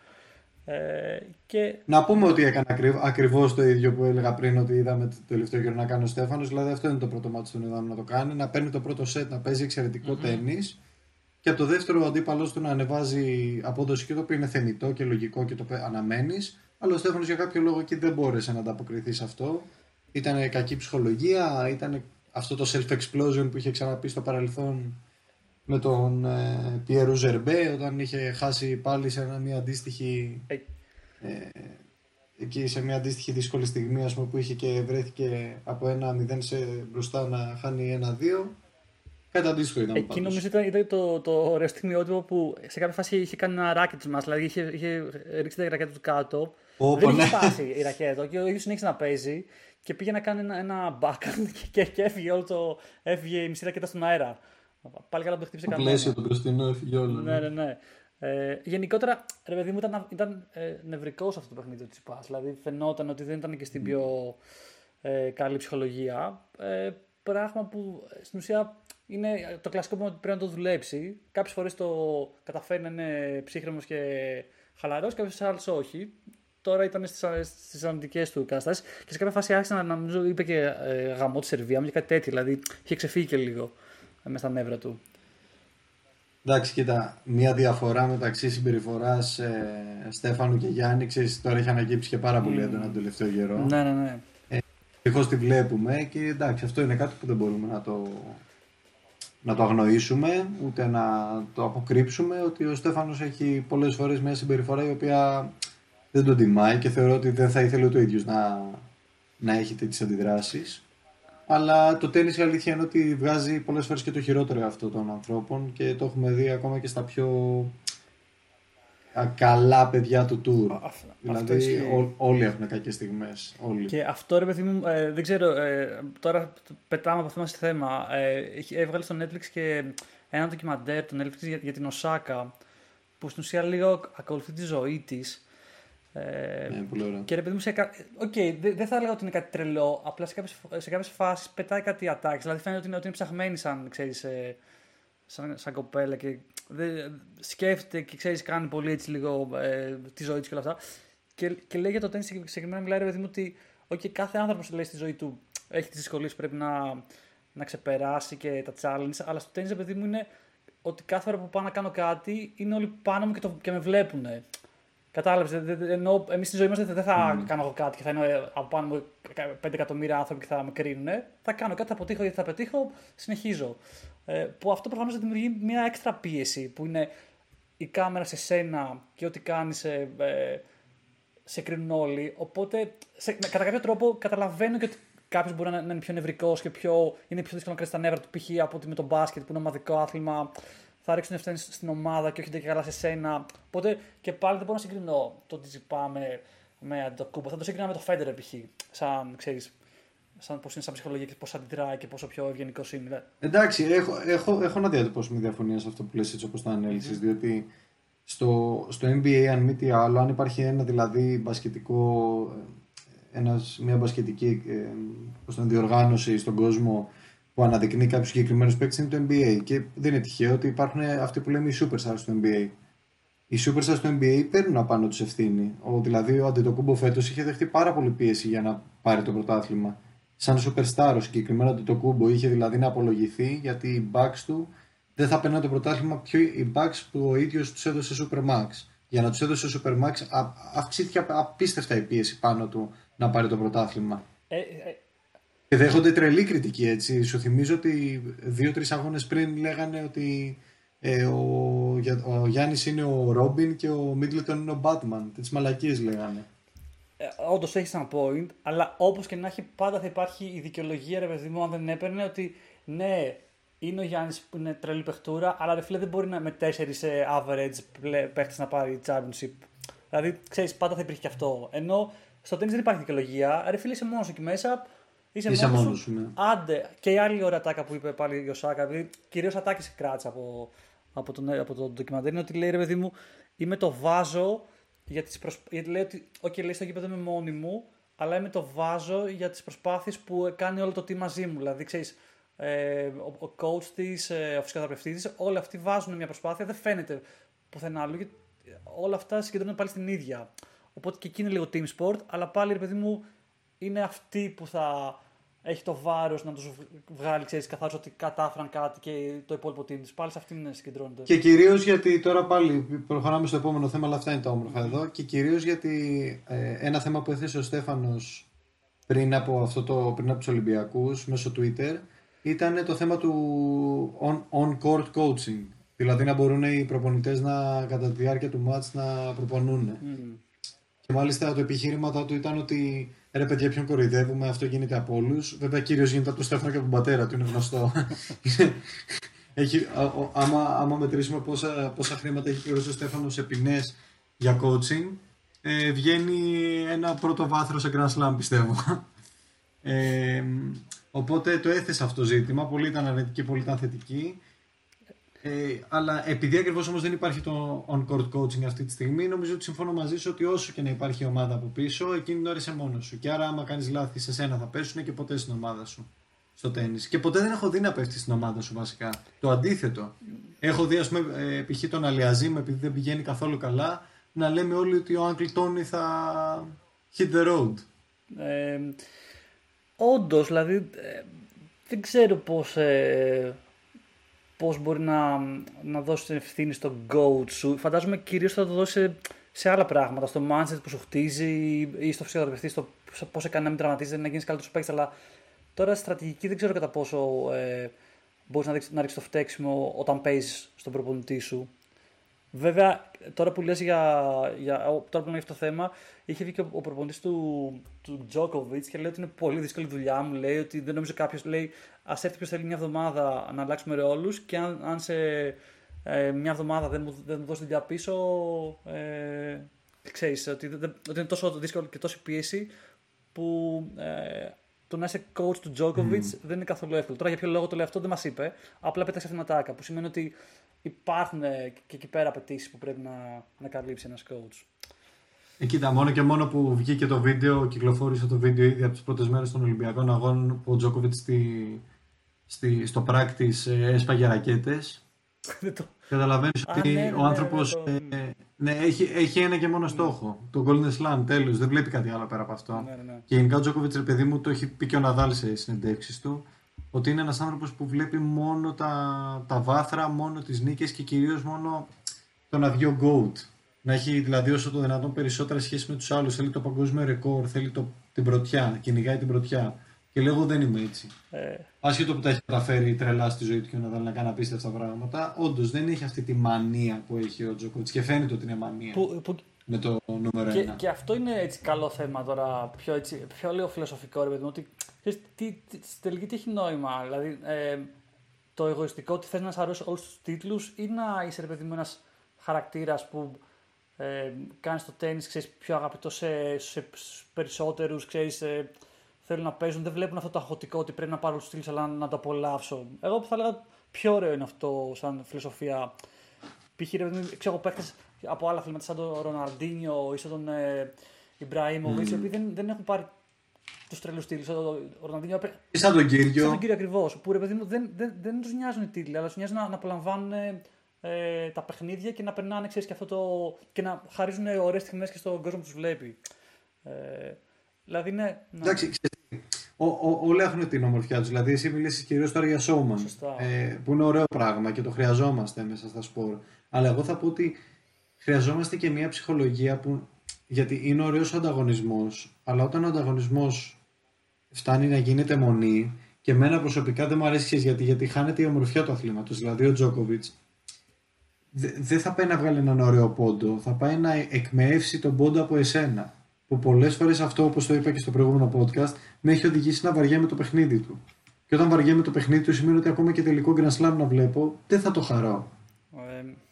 Ε, και Να πούμε ότι έκανε ακριβ, ακριβώς το ίδιο που έλεγα πριν ότι είδαμε το τελευταίο καιρό να κάνει ο Στέφανος. Δηλαδή αυτό είναι το πρώτο μάτι που τον είδαμε να το κάνει. Να παίρνει το πρώτο σετ, να παίζει εξαιρετικό τέννις και από το δεύτερο ο αντίπαλος του να ανεβάζει απόδοση και το οποίο είναι θεμητό και λογικό και το αναμένεις. Αλλά ο Στέφανος για κάποιο λόγο εκεί δεν μπόρεσε να ανταποκριθεί σε αυτό. Ήταν κακή ψυχολογία, ήταν αυτό το self-explosion που είχε ξαναπεί στο παρελθόν με τον ε, Πιέρου Ζερμπέ όταν είχε χάσει πάλι σε ένα- μια αντίστοιχη ε, εκεί σε μια αντίστοιχη δύσκολη στιγμή ας πούμε, που είχε και βρέθηκε από ένα 0 σε μπροστά να χάνει ένα-δύο. Κάτι αντίστοιχο ήταν εκεί πάντως. νομίζω ήταν, ήταν το, το ωραίο στιγμιότυπο που σε κάποια φάση είχε κάνει ένα ράκετ μας. Δηλαδή είχε, είχε ρίξει τη ρακέτα του κάτω. Όπο, δεν ναι. είχε σπάσει η ρακέτα και ο ίδιος συνέχισε να παίζει και πήγε να κάνει ένα, ένα backhand και, και έφυγε όλο το. έφυγε η μισή ρακέτα στον αέρα. Πάλι καλά που δεν χτύπησε Το κανένα. πλαίσιο, το μπροστινό έφυγε όλο. Ναι, ναι, ναι. Ε, γενικότερα, ρε παιδί μου, ήταν, ήταν ε, νευρικός αυτό το παιχνίδι του Τσιπά. Δηλαδή, φαινόταν ότι δεν ήταν και στην πιο ε, καλή ψυχολογία. Ε, πράγμα που ε, στην ουσία είναι το κλασικό που πρέπει να το δουλέψει. Κάποιες φορές το καταφέρει να είναι ψύχρεμος και χαλαρός, κάποιες άλλες όχι. Τώρα ήταν στις στις αρνητικέ του καταστάσεις και σε κάποια φάση άρχισε να νομίζω είπε και ε, γαμό τη Σερβία μου και κάτι τέτοιο. Δηλαδή, είχε ξεφύγει και λίγο ε, μες στα νεύρα του. Εντάξει, κοίτα, μια διαφορά μεταξύ συμπεριφοράς ε, Στέφανου και Γιάννη, ξέρεις, τώρα έχει ανακύψει και πάρα πολύ έντονα τον τελευταίο καιρό. Ναι, ναι, ναι. Ευτυχώ τη βλέπουμε και εντάξει, αυτό είναι κάτι που δεν μπορούμε να το, να το αγνοήσουμε, ούτε να το αποκρύψουμε, ότι ο Στέφανος έχει πολλές φορές μια συμπεριφορά η οποία δεν τον τιμάει και θεωρώ ότι δεν θα ήθελε ούτε ο ίδιος να, να έχει τέτοιες αντιδράσεις. Αλλά το τέννις η αλήθεια είναι ότι βγάζει πολλές φορές και το χειρότερο αυτό των ανθρώπων και το έχουμε δει ακόμα και στα πιο α, καλά παιδιά του tour. Α- αυτό δηλαδή ισχύει. ό- όλοι έχουν κακές στιγμές. Όλοι. Και αυτό ρε παιδί μου, ε, δεν ξέρω, ε, τώρα πετάμε από θέμα σε θέμα. Ε, έχει- έβγαλε στο Netflix και ένα ντοκιμαντέρ το Netflix για, για την Οσάκα, που στην ουσία λίγο ακολουθεί τη ζωή της. Ε, Ναι, πολύ ωραίο. και ρε παιδί μου, σε κα... Οκ, δεν δεν θα έλεγα ότι είναι κάτι τρελό, απλά σε κάποιες, σε κάποιες φάσεις πετάει κάτι ατάκες. Δηλαδή φαίνεται ότι είναι, ότι είναι ψαχμένη σαν, ξέρεις, ε, σαν, σαν κοπέλα και δεν, σκέφτεται και ξέρεις κάνει πολύ έτσι λίγο ε, τη ζωή της και όλα αυτά. Και, και λέει για το τέννις συγκεκριμένα μιλάει ρε παιδί μου ότι okay, κάθε άνθρωπος λέει στη ζωή του έχει τις δυσκολίες που πρέπει να, να ξεπεράσει και τα challenge, αλλά στο τέννις ρε παιδί μου είναι ότι κάθε φορά που πάω να κάνω κάτι είναι όλοι πάνω μου και, το, και με βλέπουν. Κατάλαβες. Ενώ εμείς στη ζωή μας δεν δεν θα κάνω εγώ κάτι και θα είναι ε, από πάνω μου 5 εκατομμύρια άνθρωποι και θα με κρίνουν. Θα κάνω κάτι, θα αποτύχω γιατί θα πετύχω, συνεχίζω. Ε, που αυτό προφανώς δημιουργεί μια έξτρα πίεση που είναι η κάμερα σε σένα και ό,τι κάνεις ε, ε, σε κρίνουν όλοι. Οπότε σε, με- κατά κάποιο τρόπο καταλαβαίνω και ότι κάποιος μπορεί να, να είναι πιο νευρικός και πιο, είναι πιο δύσκολο να κρατήσει τα νεύρα του π.χ. από ότι με το μπάσκετ που είναι ομαδικό άθλημα. Θα ρίξουν ευθύνη στην ομάδα και όχι και καλά σε σένα. Οπότε και πάλι δεν μπορώ να συγκρινώ το ότι πάμε με το κούμπο. Θα το συγκρινώ με το Federer π.χ. Σαν, ξέρεις, σαν πώς είναι σαν ψυχολογία και πώς αντιδράει και πόσο πιο ευγενικός είναι. Εντάξει, έχω, έχω, έχω να διατυπώσω μια διαφωνία σε αυτό που λες έτσι όπως το ανέλησες, διότι στο, στο NBA αν μη τι άλλο, αν υπάρχει ένα δηλαδή μπασκετικό, ε, ένας, μια μπασκετική ε, πώς το λένε, διοργάνωση στον κόσμο που αναδεικνύει κάποιους συγκεκριμένους παίκτες είναι το NBA και δεν είναι τυχαίο ότι υπάρχουν αυτοί που λέμε οι superstars στο NBA. Οι superstars στο NBA παίρνουν απάνω τους ευθύνη. Ο, δηλαδή ο Αντετοκούμπο φέτος είχε δεχτεί πάρα πολύ πίεση για να πάρει το πρωτάθλημα. Σαν superstar ο συγκεκριμένο Αντετοκούμπο είχε δηλαδή να απολογηθεί γιατί οι Bucks του δεν θα παίρνουν το πρωτάθλημα πιο οι Bucks που ο ίδιος τους έδωσε Supermax. Για να τους έδωσε Supermax α- αυξήθηκε απ- απίστευτα η πίεση πάνω του να πάρει το πρωτάθλημα. Ε, ε, Και δέχονται τρελή κριτική έτσι. Σου θυμίζω ότι δύο-τρεις αγώνε πριν λέγανε ότι ε, ο, για- ο Γιάννης είναι ο Ρόμπιν και ο Μίτλετον είναι ο Μπάτμαν. Τι μαλακίες λέγανε. ε, Όντως έχεις ένα point, αλλά όπως και να έχει, πάντα θα υπάρχει η δικαιολογία, ρε παιδί μου, αν δεν έπαιρνε, ότι ναι, είναι ο Γιάννης που είναι τρελή παιχτούρα, αλλά ρε φίλε δεν μπορεί να με τέσσερις average παίχτες να πάρει championship. Δηλαδή, ξέρεις, πάντα θα υπήρχε και αυτό. Ενώ στο τέννη δεν υπάρχει δικαιολογία. Ρε φίλε, είσαι μόνος εκεί μέσα. Είσαι, Είσαι μόνος μόνος σου. σου, ναι. Άντε. Και η άλλη ωραία τάκα που είπε πάλι ο Σάκα, επειδή κυρίως ατάκε κράτησε από, από, τον, από το ντοκιμαντέρ, είναι ότι λέει ρε παιδί μου, είμαι το βάζω για τις προσπ... γιατί λέει ότι, OK, λέει στο γήπεδο είμαι μόνη μου, αλλά είμαι το βάζω για τις προσπάθειες που κάνει όλο το team μαζί μου. Δηλαδή, ξέρεις, ε, ο, ο coach της, ε, ο φυσικοθεραπευτής της, όλοι αυτοί βάζουν μια προσπάθεια, δεν φαίνεται πουθενά άλλο, γιατί όλα αυτά συγκεντρώνονται πάλι στην ίδια. Οπότε και εκεί είναι λίγο team sport, αλλά πάλι, ρε παιδί μου, είναι αυτή που θα έχει το βάρος να τους βγάλει, ξέρεις, καθαρό ότι κατάφεραν κάτι και το υπόλοιπο team της. Πάλι σε αυτήν συγκεντρώνεται. Και κυρίως γιατί τώρα πάλι προχωράμε στο επόμενο θέμα, αλλά αυτά είναι τα όμορφα εδώ. Και κυρίως γιατί ε, ένα θέμα που έθεσε ο Στέφανος πριν από, αυτό το, πριν από τους Ολυμπιακούς μέσω Twitter ήταν το θέμα του on, on-court coaching. Δηλαδή να μπορούν οι προπονητές να κατά τη διάρκεια του μάτς να προπονούν. Μμμ. Και μάλιστα το επιχείρημα του ήταν ότι ρε παιδιά, ποιον κοροϊδεύουμε, αυτό γίνεται από όλους. Βέβαια, κύριος γίνεται από τον Στέφανο και από τον πατέρα του, είναι γνωστό. έχει, α- ο- άμα, άμα μετρήσουμε πόσα, πόσα χρήματα έχει πληρώσει ο Στέφανος σε ποινές για coaching, ε, βγαίνει ένα πρώτο βάθρος σε Grand Slam, πιστεύω. Ε, οπότε το έθεσε αυτό το ζήτημα. Πολλοί ήταν αρνητικοί, πολλοί ήταν θετικοί. Ε, αλλά επειδή ακριβώς όμως δεν υπάρχει το on-court coaching αυτή τη στιγμή, νομίζω ότι συμφωνώ μαζί σου ότι όσο και να υπάρχει ομάδα από πίσω, εκείνη την ώρα είσαι μόνος σου. Και άρα, άμα κάνεις λάθη, σε σένα θα πέσουν και ποτέ στην ομάδα σου στο τέννη. Και ποτέ δεν έχω δει να πέφτει στην ομάδα σου βασικά. Το αντίθετο. Έχω δει, ας πούμε, ε, π.χ. τον Αλιαζήμ, επειδή δεν πηγαίνει καθόλου καλά, να λέμε όλοι ότι ο Uncle Tony θα hit the road. Ε, Όντως, δηλαδή, ε, δεν ξέρω πώς, ε, πώς μπορεί να, να δώσει την ευθύνη στον coach σου. Φαντάζομαι κυρίως θα το δώσει σε, σε άλλα πράγματα. Στο mindset που σου χτίζει ή στο φυσιοθεραπευτή, στο πώς σε κάνει να μην τραυματίζεται, να γίνεις καλύτερος παίκτης. Αλλά τώρα στρατηγική δεν ξέρω κατά πόσο ε, μπορείς να, ρίξεις, να ρίξεις το φταίξιμο όταν παίζεις στον προπονητή σου. Βέβαια, τώρα που λες για, για, τώρα που λέμε για αυτό το θέμα, είχε βγει και ο, ο προπονητής του, του Τζόκοβιτ και λέει ότι είναι πολύ δύσκολη δουλειά μου. Λέει ότι δεν νομίζω κάποιος λέει Α έρθει ποιος θέλει μια εβδομάδα να αλλάξουμε ρόλους και αν, αν σε ε, μια εβδομάδα δεν μου, δεν μου δώσει δουλειά πίσω, ε, ξέρεις ότι, δεν- ότι είναι τόσο δύσκολο και τόση πίεση που ε, το να είσαι coach του Djokovic δεν είναι καθόλου εύκολο. Τώρα για ποιο λόγο το λέω αυτό δεν μας είπε. Απλά πέταξε αυτή την ατάκα που σημαίνει ότι υπάρχουν ε, και εκεί πέρα απαιτήσεις που πρέπει να, να καλύψει ένας coach. Ε, κοίτα, μόνο και μόνο που βγήκε το βίντεο, κυκλοφόρησε το βίντεο ήδη από τις πρώτες μέρες των Ολυμπιακών Αγώνων που ο Τζόκοβιτς στη, στη, στο practice ε, έσπαγε ρακέτες. Δεν το- Καταλαβαίνεις Α, ότι ναι, ναι, ο ναι, άνθρωπος ναι, το- ναι, έχει, έχει ένα και μόνο στόχο. Το Golden Slam, τέλος. Δεν βλέπει κάτι άλλο πέρα από αυτό. ναι, ναι, ναι. Και γενικά ο Τζόκοβιτς, ρε παιδί μου, το έχει πει και ο Ναδάλ σε συνεντεύξεις του, ότι είναι ένας άνθρωπος που βλέπει μόνο τα, τα βάθρα, μόνο τις νίκες και κυρίως μόνο το να βγει ο GOAT. Να έχει δηλαδή όσο το δυνατόν περισσότερα σχέση με τους άλλους. Θέλει το παγκόσμιο ρεκόρ, θέλει το, την πρωτιά, κυνηγάει την πρωτιά. Και λέω εγώ δεν είμαι έτσι. Ε, Άσχετο που τα έχει καταφέρει τρελά στη ζωή του και ο Ναδάλ να κάνει απίστευτα πράγματα, όντως δεν έχει αυτή τη μανία που έχει ο Τζόκοβιτ και φαίνεται ότι είναι μανία που, που, με το νούμερο και, ένα. και αυτό είναι έτσι καλό θέμα τώρα, πιο, έτσι, πιο λίγο φιλοσοφικό, ρε παιδί μου, ότι ξέρεις, τι, τι, στην τελική τι έχει νόημα. Δηλαδή, ε, το εγωιστικό ότι θες να σε αρέσει όλους τους τίτλους ή να είσαι, ρε παιδί μου, ένας χαρακτήρας που ε, κάνεις το τέννις, ξέρεις, πιο αγαπητός σε, σε περισσότερους, ξέρεις, ε, θέλουν να παίζουν, δεν βλέπουν αυτό το αγχωτικό ότι πρέπει να πάρω τους τίτλους αλλά να το απολαύσω. Εγώ θα έλεγα πιο ωραίο είναι αυτό σαν φιλοσοφία π.χ. ρε παιδί μου, ξέρω εγώ παίχτες από άλλα αθλήματα σαν τον Ροναλντίνιο ή σαν τον ε, Ιμπραήμοβιτ, οι οποίοι δεν, δεν έχουν πάρει τους τρελούς τίτλους. Ο Ροναλντίνιο έπαι- Και σαν τον κύριο, σαν τον κύριο ακριβώς. Που ρε παιδί μου δεν, δεν, δεν τους νοιάζουν οι τίτλοι, αλλά τους νοιάζει να, να απολαμβάνουν ε, τα παιχνίδια και να περνάνε ξέρεις, και, αυτό το, και να χαρίζουν ωραίες στιγμές και στον κόσμο που τους βλέπει. Ε, δηλαδή ναι. ναι. Εντάξει, ξέρεις τι, ο, ο, όλα έχουν την ομορφιά τους. Δηλαδή, εσύ μιλήσεις κυρίως τώρα για showman. Σωστά. Ε, που είναι ωραίο πράγμα και το χρειαζόμαστε μέσα στα σπορ. Αλλά εγώ θα πω ότι χρειαζόμαστε και μια ψυχολογία που. Γιατί είναι ωραίος ο ανταγωνισμός, αλλά όταν ο ανταγωνισμός φτάνει να γίνεται μονή, και εμένα προσωπικά δεν μου αρέσει ξέρεις, γιατί, γιατί χάνεται η ομορφιά του αθλήματος. Δηλαδή, ο Τζόκοβιτς δεν θα πάει να βγάλει έναν ωραίο πόντο, θα πάει να εκμεύσει τον πόντο από εσένα. Που πολλές φορές αυτό, όπως το είπα και στο προηγούμενο podcast, με έχει οδηγήσει να βαριέμαι το παιχνίδι του. Και όταν βαριέμαι το παιχνίδι του, σημαίνει ότι ακόμα και τελικό Grand Slam να βλέπω, δεν θα το χαρώ.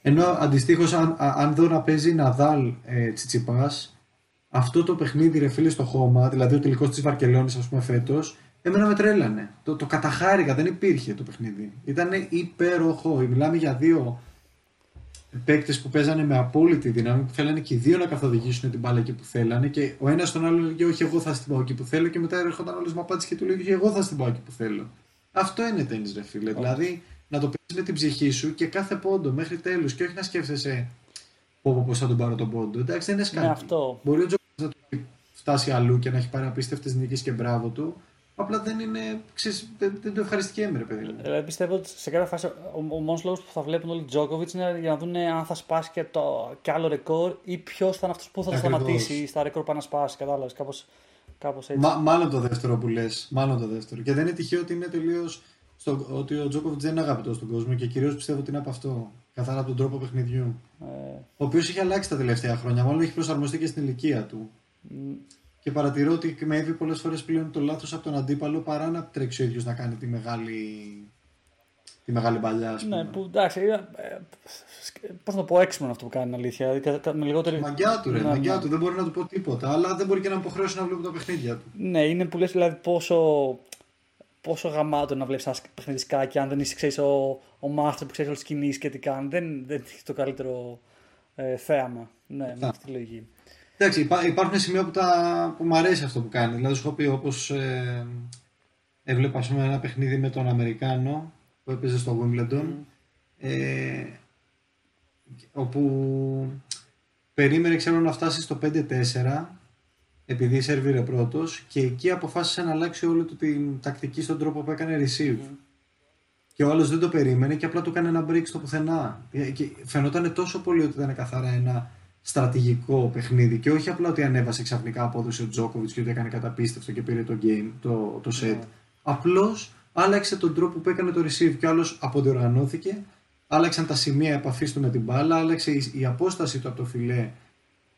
Ε, Ενώ αντιστοίχως, αν, α- αν δω να παίζει Ναδάλ ε, Τσιτσιπάς, αυτό το παιχνίδι ρε φίλε στο χώμα, δηλαδή ο τελικός της Βαρκελόνης, ας πούμε φέτος, εμένα με τρέλανε. Το, το καταχάρηκα, δεν υπήρχε το παιχνίδι. Ήταν υπέροχο. Μιλάμε για δύο παίκτες που παίζανε με απόλυτη δύναμη, που θέλανε και οι δύο να καθοδηγήσουν την μπάλα εκεί που θέλανε. Και ο ένας τον άλλο λέγε: Όχι, εγώ θα στην πάω εκεί που θέλω. Και μετά έρχονταν άλλο με απάντηση και του λέγε: Εγώ θα στην πάω εκεί που θέλω. Αυτό είναι τέννη, ρε φίλε. Δηλαδή να το παίζει με την ψυχή σου και κάθε πόντο μέχρι τέλους και όχι να σκέφτεσαι πω, πω, πώς θα τον πάρω τον πόντο. Εντάξει, δεν είναι σκάκι. Ναι, αυτό. Μπορεί ο Τζόκοβιτ να το έχει φτάσει αλλού και να έχει πάρει απίστευτες νίκες και μπράβο του. Απλά δεν είναι. Ξέρεις, δεν, δεν το ευχαριστιέμαι, ρε παιδί μου. Δηλαδή πιστεύω ότι σε κάποια φάση ο, ο μόνος λόγος που θα βλέπουν όλοι Τζόκοβιτς είναι για να δουν αν θα σπάσει και, το, και άλλο ρεκόρ ή ποιος θα είναι αυτός που θα το Ακριβώς. σταματήσει στα ρεκόρ που να σπάσει. Κατάλαβες κάπως κάπως έτσι. Μα, μάλλον το δεύτερο που λες. Μάλλον το δεύτερο. Και δεν είναι τυχαίο ότι είναι τελείως. Ότι ο Τζόκοβιτς δεν είναι αγαπητός στον κόσμο και κυρίως πιστεύω ότι είναι από αυτό. Καθαρά από τον τρόπο παιχνιδιού. Ε, Ο οποίος έχει αλλάξει τα τελευταία χρόνια. Μάλλον έχει προσαρμοστεί και στην ηλικία του. μ, Και παρατηρώ ότι εκμεύει πολλές φορές πλέον το λάθος από τον αντίπαλο παρά να τρέξει ο ίδιος να κάνει τη μεγάλη. τη μεγάλη παλιά, ας πούμε. ναι, που εντάξει. Ε, Πώς να το πω, έξιμο είναι αυτό που κάνει αλήθεια. Δηλαδή, κα- κα- με λιγότερη. Μαγκιά του, ρε. Ναι, μαγκιά ναι. του. Δεν μπορεί να του πω τίποτα. Αλλά δεν μπορεί και να με υποχρεώσει να βλέπω τα παιχνίδια του. Ναι, είναι που λες δηλαδή πόσο, πόσο γαμάτο να βλέπεις ένα παιχνίδι σκάκι αν δεν είσαι ξέρεις, ο, ο μάστερ που ξέρεις όλες τις κινήσεις και τι κάνει. Δεν, δεν έχει το καλύτερο ε, θέαμα. Ναι, με Αυτά. αυτή τη λογική. Εντάξει, υπά, υπάρχουν σημεία που, τα, που μου αρέσει αυτό που κάνει. Δηλαδή, σου έχω πει όπως ε, έβλεπα ας πούμε, ένα παιχνίδι με τον Αμερικάνο που έπαιζε στο Wimbledon. Ε, όπου περίμενε ξέρω να φτάσει στο 5-4 επειδή σερβίρε πρώτος και εκεί αποφάσισε να αλλάξει όλη του την τακτική στον τρόπο που έκανε receive. Και ο άλλος δεν το περίμενε και απλά του έκανε ένα break στο πουθενά. Ε, Και φαινόταν τόσο πολύ ότι ήταν καθαρά ένα στρατηγικό παιχνίδι και όχι απλά ότι ανέβασε ξαφνικά απόδοση ο Τζόκοβιτς και ότι έκανε καταπίστευτο και πήρε το game, το, το set. Ναι. Απλώς άλλαξε τον τρόπο που έκανε το receive και ο άλλος αποδιοργανώθηκε, άλλαξαν τα σημεία επαφής του με την μπάλα, άλλαξε η, η απόσταση του από το φιλέ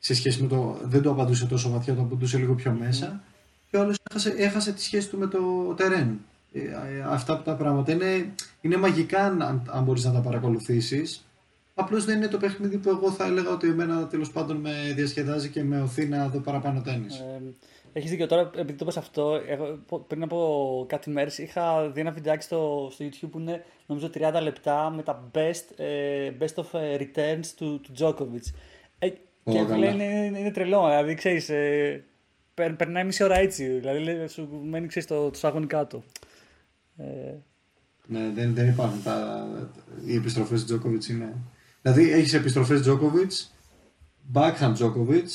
σε σχέση με το. Δεν το απαντούσε τόσο βαθιά, το απαντούσε λίγο πιο μέσα. Και ο άλλο έχασε, έχασε τη σχέση του με το τερέν. Ε, ε, αυτά τα πράγματα είναι, είναι μαγικά αν, αν μπορείς να τα παρακολουθήσεις. Απλώς δεν είναι το παιχνίδι που εγώ θα έλεγα ότι εμένα τέλος πάντων με διασκεδάζει και με οθεί να δω παραπάνω τέννη. Ε, Έχεις δίκιο. Τώρα, επειδή το πες αυτό, εγώ, πριν από κάτι μέρες είχα δει ένα βιντεάκι στο, στο YouTube που είναι νομίζω 30 λεπτά με τα best, ε, best of ε, returns του, του Djokovic. Ε, Ω, και καλά. λέει είναι, είναι, είναι τρελό. Δηλαδή, ξέρεις, ε, περ- περνάει μισή ώρα έτσι. Δηλαδή, λέει, σου μένει ξέρεις, το, το σαγόνι κάτω. Ε, Ναι, δεν, δεν υπάρχουν τα, οι επιστροφές του Τζόκοβιτ είναι. Δηλαδή έχεις επιστροφές Τζόκοβιτ, backhand Τζόκοβιτ,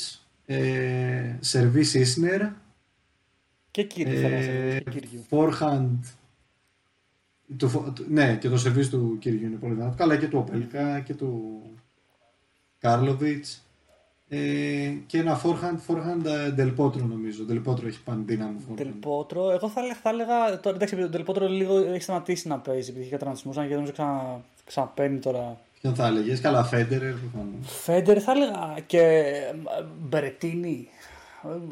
ε, σερβί Ισνερ, και Κύριου θέλω να σε ε, πω, και Κύριου. forehand. Το, φο- το- ναι, και το σερβίς του Κυριού είναι πολύ δυνατό. Καλά και του Οπέλκα και του Κάρλοβιτ. Ε, και ένα forehand, forehand ε, Del Potro νομίζω. Del Potro έχει πάνε δύναμη forehand. Τελπότρο, εγώ θα, έλεγα- θα έλεγα. Τώρα, εντάξει, ο Τελπότρο λίγο έχει σταματήσει να παίζει επειδή είχε τραυματισμού, αν και νομίζω ξανα, ξαναπαίρνει τώρα. Ποιον θα έλεγες, καλά, Φέντερερ προφανώς. Φέντερ θα έλεγα και ε, Μπερετίνη.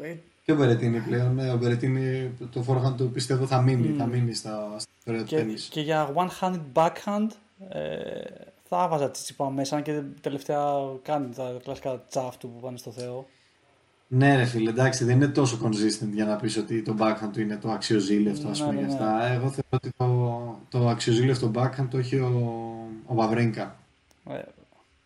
Ε, Και ο Μπερετίνη πλέον. Ναι, ο Μπερετίνη το forehand του πιστεύω θα μείνει, θα μείνει στα, στα ιστορία του Και, τέννις. και για one-handed backhand ε, θα βάζα τσιτσιπά μέσα, αν και τελευταία κάνει τα κλασικά τσάφ του που πάνε στο Θεό. Ναι, ρε φίλε, εντάξει, δεν είναι τόσο consistent για να πεις ότι το backhand του είναι το αξιοζήλευτο, ας Ναι, πούμε, ναι, για ναι. αυτά. Εγώ θεωρώ ότι το, το αξιοζήλευτο backhand το έχει ο, ο Βαβρίνκα. Ε,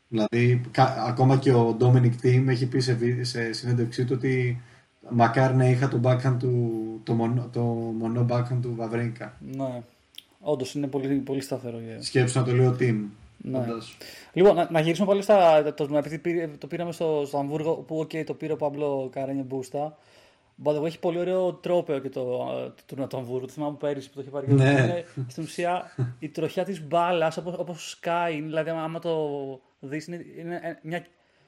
Δηλαδή, κα- ακόμα και ο Dominic Thiem έχει πει σε, βι- σε συνέντευξή του ότι μακάρι να είχα το backhand του, το, μονό, το μονό backhand του Βαβρίνκα. ναι. Όντως είναι πολύ, πολύ σταθερό. για- Σκέψου να το λέει ο Team. Ναι. Λοιπόν, να, να γυρίσουμε πάλι στα το, επειδή πήρε- το πήραμε στο, στο Αμβούργο που okay, το πήρε ο Παμπλό Καρένια Μπούστα. By the way, έχει πολύ ωραίο τρόπαιο και το, ε, το τουρνουά του Αμβούργου. Το θυμάμαι πέρυσι που το είχε πάρει. Ναι. Είναι, στην ουσία η τροχιά της μπάλας όπως όπως σκάει. Δηλαδή, άμα το δεις, είναι, είναι ε, μια,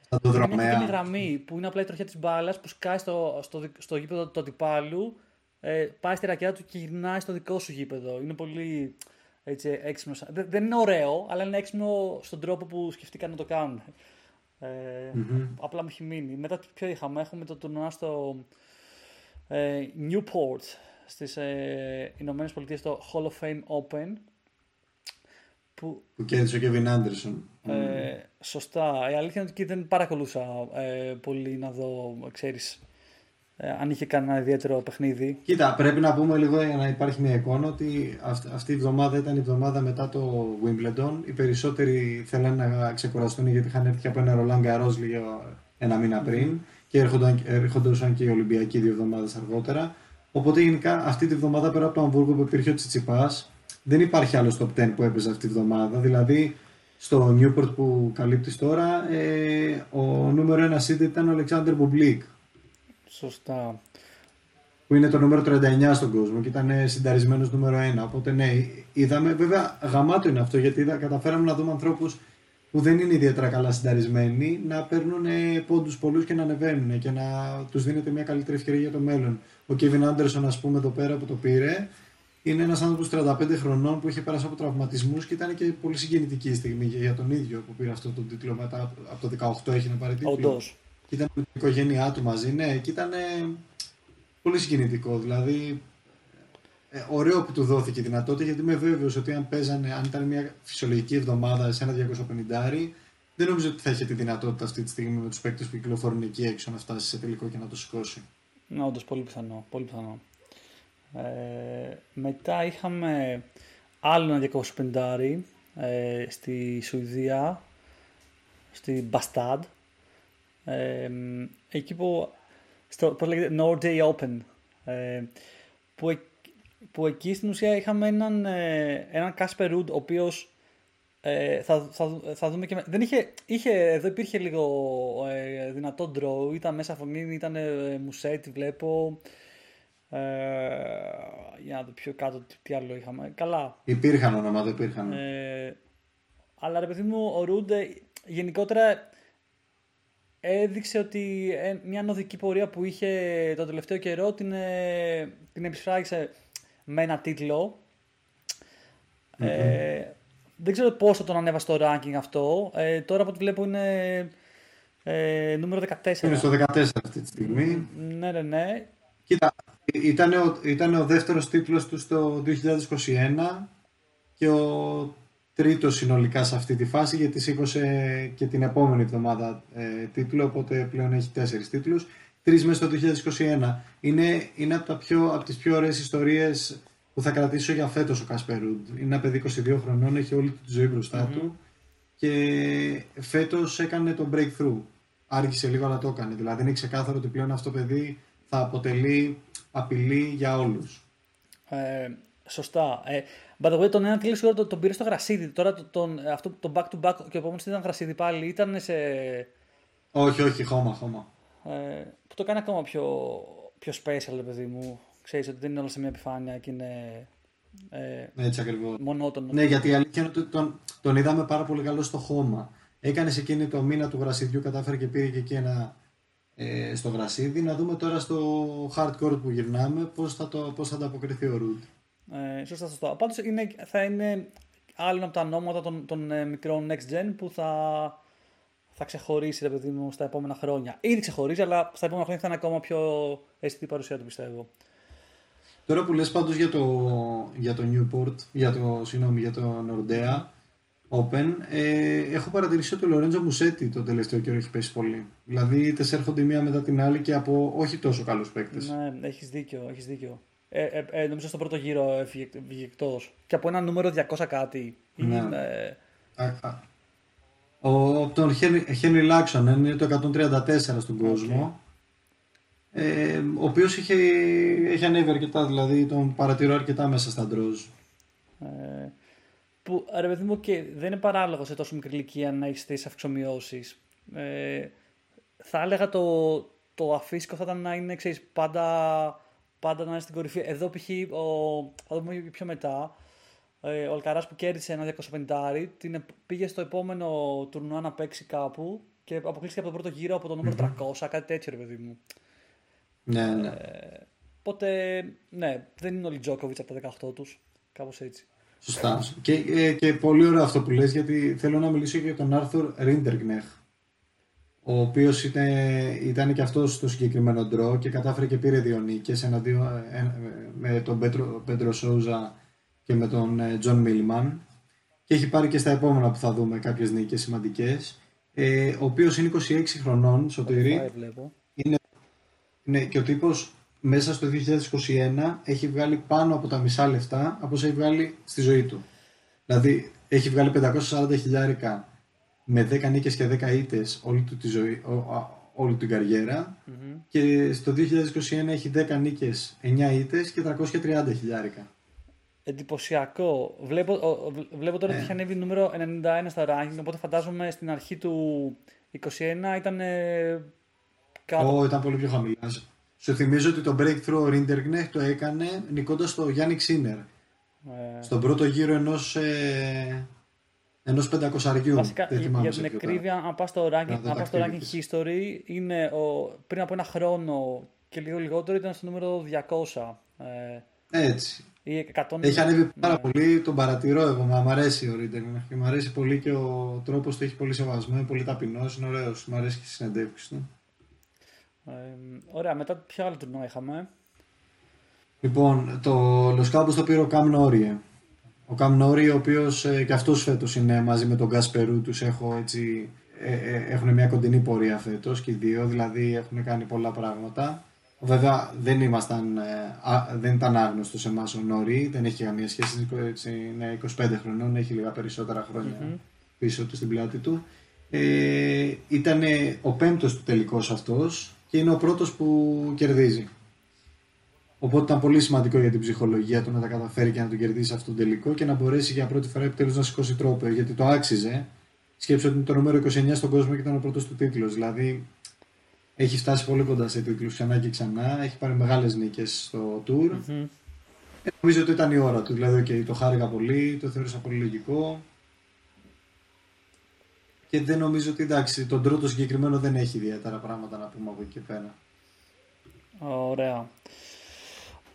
Θα το είναι μια δρομέα. κίτρινη γραμμή που είναι απλά η τροχιά της μπάλας που σκάει στο, στο, δι- στο γήπεδο του αντιπάλου, ε, πάει στη ρακιά του και γυρνάει στο δικό σου γήπεδο. Είναι πολύ έτσι, έξυπνος. Δεν, δεν είναι ωραίο, αλλά είναι έξυπνο στον τρόπο που σκεφτήκαν να το κάνουν. Ε, Απλά μου έχει μείνει. Μετά ποιο είχαμε, έχουμε το τουρνουά στο ε, Newport στις ε, Ηνωμένες Πολιτείες στο Hall of Fame Open που Που κέρδισε ο Kevin Anderson. ε, σωστά. Η αλήθεια είναι ότι δεν παρακολούσα ε, πολύ να δω, ξέρεις, ε, αν είχε κανένα ιδιαίτερο παιχνίδι. Κοίτα, πρέπει να πούμε λίγο για να υπάρχει μια εικόνα ότι αυ- αυτή η εβδομάδα ήταν η εβδομάδα μετά το Wimbledon. Οι περισσότεροι θέλανε να ξεκουραστούν γιατί είχαν έρθει από ένα Roland Garros λίγο ένα μήνα πριν και έρχονταν, έρχονταν και οι Ολυμπιακοί δύο εβδομάδες αργότερα. Οπότε γενικά αυτή τη βδομάδα πέρα από το Αμβούργο που υπήρχε ο Τσιτσιπάς, δεν υπάρχει άλλος top 10 που έπαιζε αυτή τη βδομάδα. Δηλαδή στο Newport που καλύπτεις τώρα, ε, ο νούμερο ένα seed ήταν ο Αλεξάνδρ Μπουμπλίκ Σωστά. που είναι το νούμερο 39 στον κόσμο και ήταν συνταρισμένος νούμερο 1. Οπότε ναι, είδαμε, βέβαια γαμάτο είναι αυτό γιατί είδα, καταφέραμε να δούμε ανθρώπους που δεν είναι ιδιαίτερα καλά συνταρισμένοι να παίρνουν πόντους πολλούς και να ανεβαίνουν και να τους δίνεται μια καλύτερη ευκαιρία για το μέλλον. Ο Kevin Anderson, ας πούμε, εδώ πέρα που το πήρε, είναι ένας άνθρωπος 35 χρονών που είχε περάσει από τραυματισμούς και ήταν και πολύ συγκινητική η στιγμή και για τον ίδιο που πήρε αυτό τον τίτλο μετά από το 18 έχει να πάρει τίτλο. Όντως. Και ήταν με την οικογένειά του μαζί, ναι, και ήταν ε, πολύ συγκινητικό. Δηλαδή, ε, ωραίο που του δόθηκε η δυνατότητα, γιατί είμαι βέβαιος ότι αν παίζανε, αν ήταν μια φυσιολογική εβδομάδα σε ένα 250, δεν νομίζω ότι θα είχε τη δυνατότητα αυτή τη στιγμή με τους παίκτες που κυκλοφορούν εκεί έξω να φτάσει σε τελικό και να το σηκώσει. Ναι, όντως, πολύ πιθανό. Πολύ πιθανό. Ε, μετά είχαμε άλλο ένα 250 ε, στη Σουηδία, στη Μπαστάντ. Ε, εκεί που, στο, πώς λέγεται, Norday Open. Ε, που, εκ- που εκεί στην ουσία είχαμε έναν, ε, έναν Κάσπερ Ρουντ, ο οποίος ε, θα, θα, θα δούμε και. με- Δεν είχε, είχε, εδώ υπήρχε λίγο ε, δυνατό draw. Ήταν μέσα φωνή, ήταν ε, Μουσέτη, βλέπω. Ε, για να δω πιο κάτω τι, τι άλλο είχαμε. Καλά. Υπήρχαν ονόματα, υπήρχαν. Ε, αλλά ρε παιδί μου, ο Ρούντε γενικότερα έδειξε ότι ε, μια νοδική πορεία που είχε το τελευταίο καιρό την, ε, την επισφράγισε με ένα τίτλο. Ε, δεν ξέρω πώς θα τον ανέβασε το ranking αυτό. Ε, τώρα από ό,τι βλέπω είναι ε, νούμερο 14. Είναι στο 14 αυτή τη στιγμή. Ναι, ναι, ναι. Κοίτα, ήταν ο, ήταν ο δεύτερος τίτλος του στο 2021 και ο τρίτο συνολικά σε αυτή τη φάση γιατί σήκωσε και την επόμενη εβδομάδα ε, τίτλο, οπότε πλέον έχει τέσσερις τίτλους. Τρεις μέσα στο 2021. Είναι, είναι από, τα πιο, από τις πιο ωραίες ιστορίες που θα κρατήσω για φέτος ο Κάσπερουντ. Είναι ένα παιδί 22 χρονών, έχει όλη τη ζωή μπροστά του και φέτος έκανε το breakthrough. Άργησε λίγο αλλά το έκανε. Δηλαδή είναι ξεκάθαρο ότι πλέον αυτό το παιδί θα αποτελεί απειλή για όλους. Ε, σωστά. Ε, by the way, τον ένα τέλειο τον, τον πήρε στο γρασίδι. Τώρα το, τον, αυτό, το back to back και ο επόμενος ήταν γρασίδι πάλι. Ήταν σε. Όχι, όχι, χώμα, χώμα. Ε, που το κάνει ακόμα πιο, πιο special, παιδί μου. Ξέρεις ότι δεν είναι όλα σε μια επιφάνεια και είναι ε, Έτσι ακριβώς. μονότονο. Ναι, γιατί η αλήθεια είναι ότι τον, τον είδαμε πάρα πολύ καλό στο χώμα. Έκανε σε εκείνη το μήνα του γρασιδιού, κατάφερε και πήρε και εκεί ένα ε, στο γρασίδι. Να δούμε τώρα στο hardcore που γυρνάμε πώς θα, το, πώς θα ανταποκριθεί ο Ρουτ. Ε, σωστά, σωστά. Πάντως είναι, θα είναι άλλο από τα νόματα των, των ε, μικρών next gen που θα, θα ξεχωρίσει ρε παιδί μου στα επόμενα χρόνια. Ήδη ξεχωρίζει, αλλά στα επόμενα χρόνια θα είναι ακόμα πιο αισθητή παρουσία του πιστεύω. Τώρα που λες πάντως για το, για το Newport, για το, συγγνώμη, για το Nordea Open, ε, έχω παρατηρήσει ότι ο Λορέντζο Μουσέτη το τελευταίο καιρό έχει πέσει πολύ. Δηλαδή είτε έρχονται μία μετά την άλλη και από όχι τόσο καλούς παίκτες. Ναι, έχεις δίκιο, έχεις δίκιο. Ε, ε, ε, νομίζω στο πρώτο γύρο έφυγε εκτός. Και από ένα νούμερο 200 κάτι. Ναι. Είναι, Α, α. Ο, από τον Χένρι Λάξον είναι το 134 στον κόσμο. Ε, ο οποίος είχε, έχει ανέβει αρκετά, δηλαδή τον παρατηρώ αρκετά μέσα στα ντρόζ. Ε, που ρε παιδί μου και δεν είναι παράλογο σε τόσο μικρή ηλικία να έχεις τις αυξομοιώσεις. Ε, θα έλεγα το, το αφύσικο θα ήταν να είναι ξέρεις, πάντα, πάντα να είναι στην κορυφή. Εδώ π.χ. Ο, θα δούμε πιο μετά. Ε, ο Αλκαράς που κέρδισε ένα 250 την επ- πήγε στο επόμενο τουρνουά να παίξει κάπου και αποκλείστηκε από τον πρώτο γύρο από το νούμερο 300, κάτι τέτοιο ρε παιδί μου. Ναι, ναι. Οπότε, ναι, δεν είναι όλοι Τζόκοβιτς από τα 18 τους. Κάπως έτσι. Σωστά. Και, ε, και πολύ ωραίο αυτό που λες, γιατί θέλω να μιλήσω και για τον Άρθουρ Ρίντερνεκ, ο οποίος ήταν, ήταν και αυτός στο συγκεκριμένο draw και κατάφερε και πήρε δύο νίκες εναντίον, ε, ε, με τον Πέτρο, Πέντρο Σόουζα και με τον ε, Τζον Μίλμαν και έχει πάρει και στα επόμενα που θα δούμε κάποιες νίκες σημαντικές ε, ο οποίος είναι 26 χρονών, Σωτήρη, Πάει, βλέπω. είναι, ναι, και ο τύπος μέσα στο 2021 έχει βγάλει πάνω από τα μισά λεφτά από όσα έχει βγάλει στη ζωή του. Δηλαδή έχει βγάλει 540 χιλιάρικα με 10 νίκες και 10 ήττες όλη του τη ζωή, ο- α- όλη την καριερα και στο 2021 έχει 10 νίκες, 9 ήττες και 330 χιλιάρικα. Εντυπωσιακό. Βλέπω, ο- ο- βλέπω τώρα ότι Ναι. έχει ανέβει νούμερο 91 στα ranking, οπότε φαντάζομαι στην αρχή του 21 ήταν ε, κάτω. Ω, ήταν πολύ πιο χαμηλά. Σου θυμίζω ότι το breakthrough ο Rinderknecht το έκανε νικώντας το Γιάννη Ξίνερ. Ε, Στον πρώτο γύρο ενός, ε, ενός πεντακοσαριού. Βασικά, Δεν για, θυμάμαι για σε την ποιο ακρίβεια, αν πας στο ranking, Να δω αν τα πας στο ranking activities. history, είναι ο, πριν από ένα χρόνο και λίγο λιγότερο ήταν στο νούμερο 200. Ε, ήταν. Έτσι. ή 100. Έχει ανέβει πάρα Ναι. πολύ, τον παρατηρώ εγώ. Μ' αρέσει ο Rinderknecht και μ' αρέσει πολύ και ο τρόπος του έχει πολύ σεβασμό, είναι πολύ ταπεινός, είναι ωραίος. Μ' αρέσει και στις συνεντεύξεις του. Ε, ωραία, μετά ποιο άλλο τουρνουά είχαμε; Λοιπόν, το Los Cabos το πήρε ο Cam Norrie. Ο Cam Norrie, ο οποίος ε, και αυτός φέτος είναι μαζί με τον Γκάσπερου, τους έχω έτσι, ε, ε, έχουν μια κοντινή πορεία φέτος και οι δύο, δηλαδή έχουν κάνει πολλά πράγματα. Βέβαια δεν, ήμασταν, ε, α, δεν ήταν άγνωστο σε εμάς ο Νόρι, δεν έχει καμία σχέση, έτσι, είναι 25 χρονών, έχει λίγα περισσότερα χρόνια πίσω του στην πλάτη του. Ε, ήταν ο πέμπτος του τελικός αυτός και είναι ο πρώτος που κερδίζει. Οπότε ήταν πολύ σημαντικό για την ψυχολογία του να τα καταφέρει και να τον κερδίσει αυτόν τον τελικό και να μπορέσει για πρώτη φορά επιτέλους να σηκώσει τρόπο. Γιατί το άξιζε. Σκέψτε ότι είναι το νούμερο 29 στον κόσμο και ήταν ο πρώτος του τίτλος. Δηλαδή έχει φτάσει πολύ κοντά σε τίτλους ξανά και ξανά. Έχει πάρει μεγάλες νίκες στο tour. Μμμ. Ε, νομίζω ότι ήταν η ώρα του. Δηλαδή, okay, το χάρηκα πολύ, το θεώρησα πολύ λογικό. Και δεν νομίζω ότι εντάξει, τον τρόπο συγκεκριμένο δεν έχει ιδιαίτερα πράγματα να πούμε από εκεί και πέρα. Ωραία.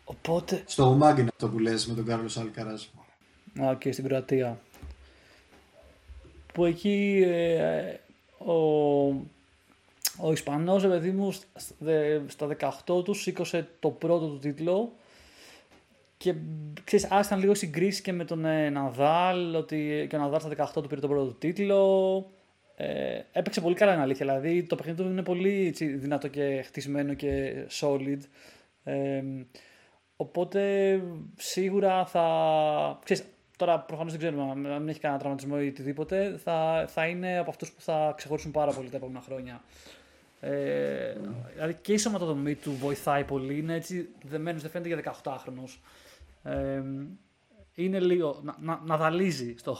Οπότε. Στο Μάγκ είναι αυτό που λες με τον Κάρλος Αλκαράζ. Α, και στην Κροατία. Που εκεί ε, ο, ο Ισπανός, ρε παιδί μου, σ- δε- στα 18 τους σήκωσε το πρώτο του τίτλο Και ξέρεις, άρχισαν λίγο συγκρίσεις και με τον ε, Ναδάλ, ότι και ο Ναδάλ στα 18 του πήρε τον πρώτο του τίτλο. Ε, έπαιξε πολύ καλά, είναι αλήθεια. Δηλαδή το παιχνίδι του είναι πολύ έτσι, δυνατό και χτισμένο και solid. Ε, οπότε σίγουρα θα. Ξέρεις, τώρα προφανώς δεν ξέρουμε αν μην έχει κανένα τραυματισμό ή οτιδήποτε. Θα, θα είναι από αυτούς που θα ξεχωρίσουν πάρα πολύ τα επόμενα χρόνια. Ε, δηλαδή και η σωματοδομή του βοηθάει πολύ. Είναι έτσι δεμένος, δεν φαίνεται για 18χρονο. Ε, είναι λίγο. Να, να, να δαλίζει στο,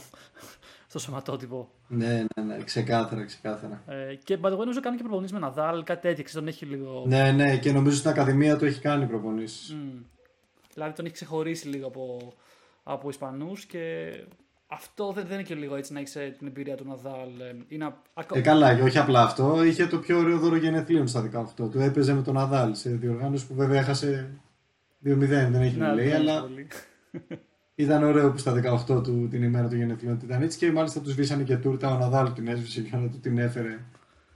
στο σωματότυπο. Ναι, ναι, ναι, ξεκάθαρα, ξεκάθαρα. Ε, και by the way, νομίζω κάνει και προπονήσεις με Ναδάλ, κάτι τέτοιο. ξέρεις, Τον έχει λίγο. Ναι, ναι, και νομίζω στην Ακαδημία του έχει κάνει προπονήσεις. Μμ. Δηλαδή τον έχει ξεχωρίσει λίγο από, από Ισπανούς και αυτό δεν, δεν είναι και λίγο έτσι να έχεις την εμπειρία του Ναδάλ. ε, Είναι α- ακο- Ε, καλά, και όχι απλά αυτό, είχε το πιο ωραίο δώρο γενεθλίων στα 18 του. Έπαιζε με τον Αδάλ σε διοργάνωση που βέβαια έχασε 2-0, δεν έχει Ναι, να λέει, δεν είναι αλλά πολύ. ήταν ωραίο που στα 18 του την ημέρα του γενεθλίων ήταν έτσι και μάλιστα τους σβήσανε και τούρτα. Ο Ναδάλ την έσβησε και να του την έφερε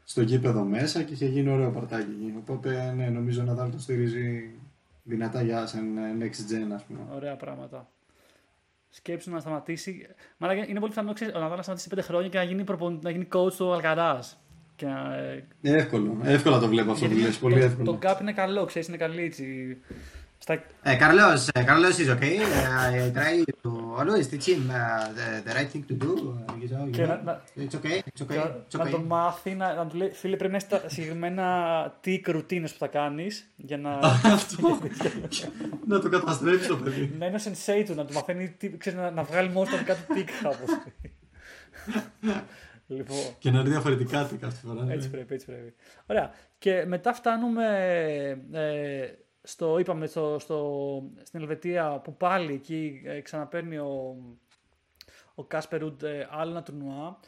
στο γήπεδο μέσα και είχε γίνει ωραίο παρτάκι εκεί. Οπότε ναι, νομίζω ο Ναδάλ τον στηρίζει δυνατά για σαν ε, next gen, ας πούμε. Ωραία πράγματα. Σκέψου να σταματήσει. Μα είναι πολύ πιθανό ξέρεις, ο Ναδάλ να σταματήσει 5 χρόνια και να γίνει, προπον... να γίνει coach του Αλκαράς. Και να, ε, Εύκολο, εύκολα το βλέπω αυτό που γιατί λες, πολύ το, εύκολο. Το gap είναι καλό, ξέρεις, είναι καλή έτσι. Στα... Uh, Carlos, uh, Carlos is okay. Uh, I try to always teach him uh, the, the right thing to do. Uh, you know, you Και know. να- να- It's okay. It's okay. να, It's να okay. τον μάθει, να, να του λέει, φίλε πρέπει να έχει τα συγκεκριμένα tick routines που θα κάνεις για να, να το καταστρέψει το παιδί. να είναι ο sensei του, να του μαθαίνει τι, ξέρεις, να, να βγάλει μόνο τα δικά του tick κάπως. λοιπόν, Και να είναι διαφορετικά τι κάθε φορά. ναι. έτσι πρέπει, έτσι πρέπει. Ωραία. Και μετά φτάνουμε ε, στο, είπαμε, στο, στο, στην Ελβετία που πάλι εκεί ε, ξαναπαίρνει ο, ο Κάσπερ Ρουντ ε, άλλο ένα τουρνουά.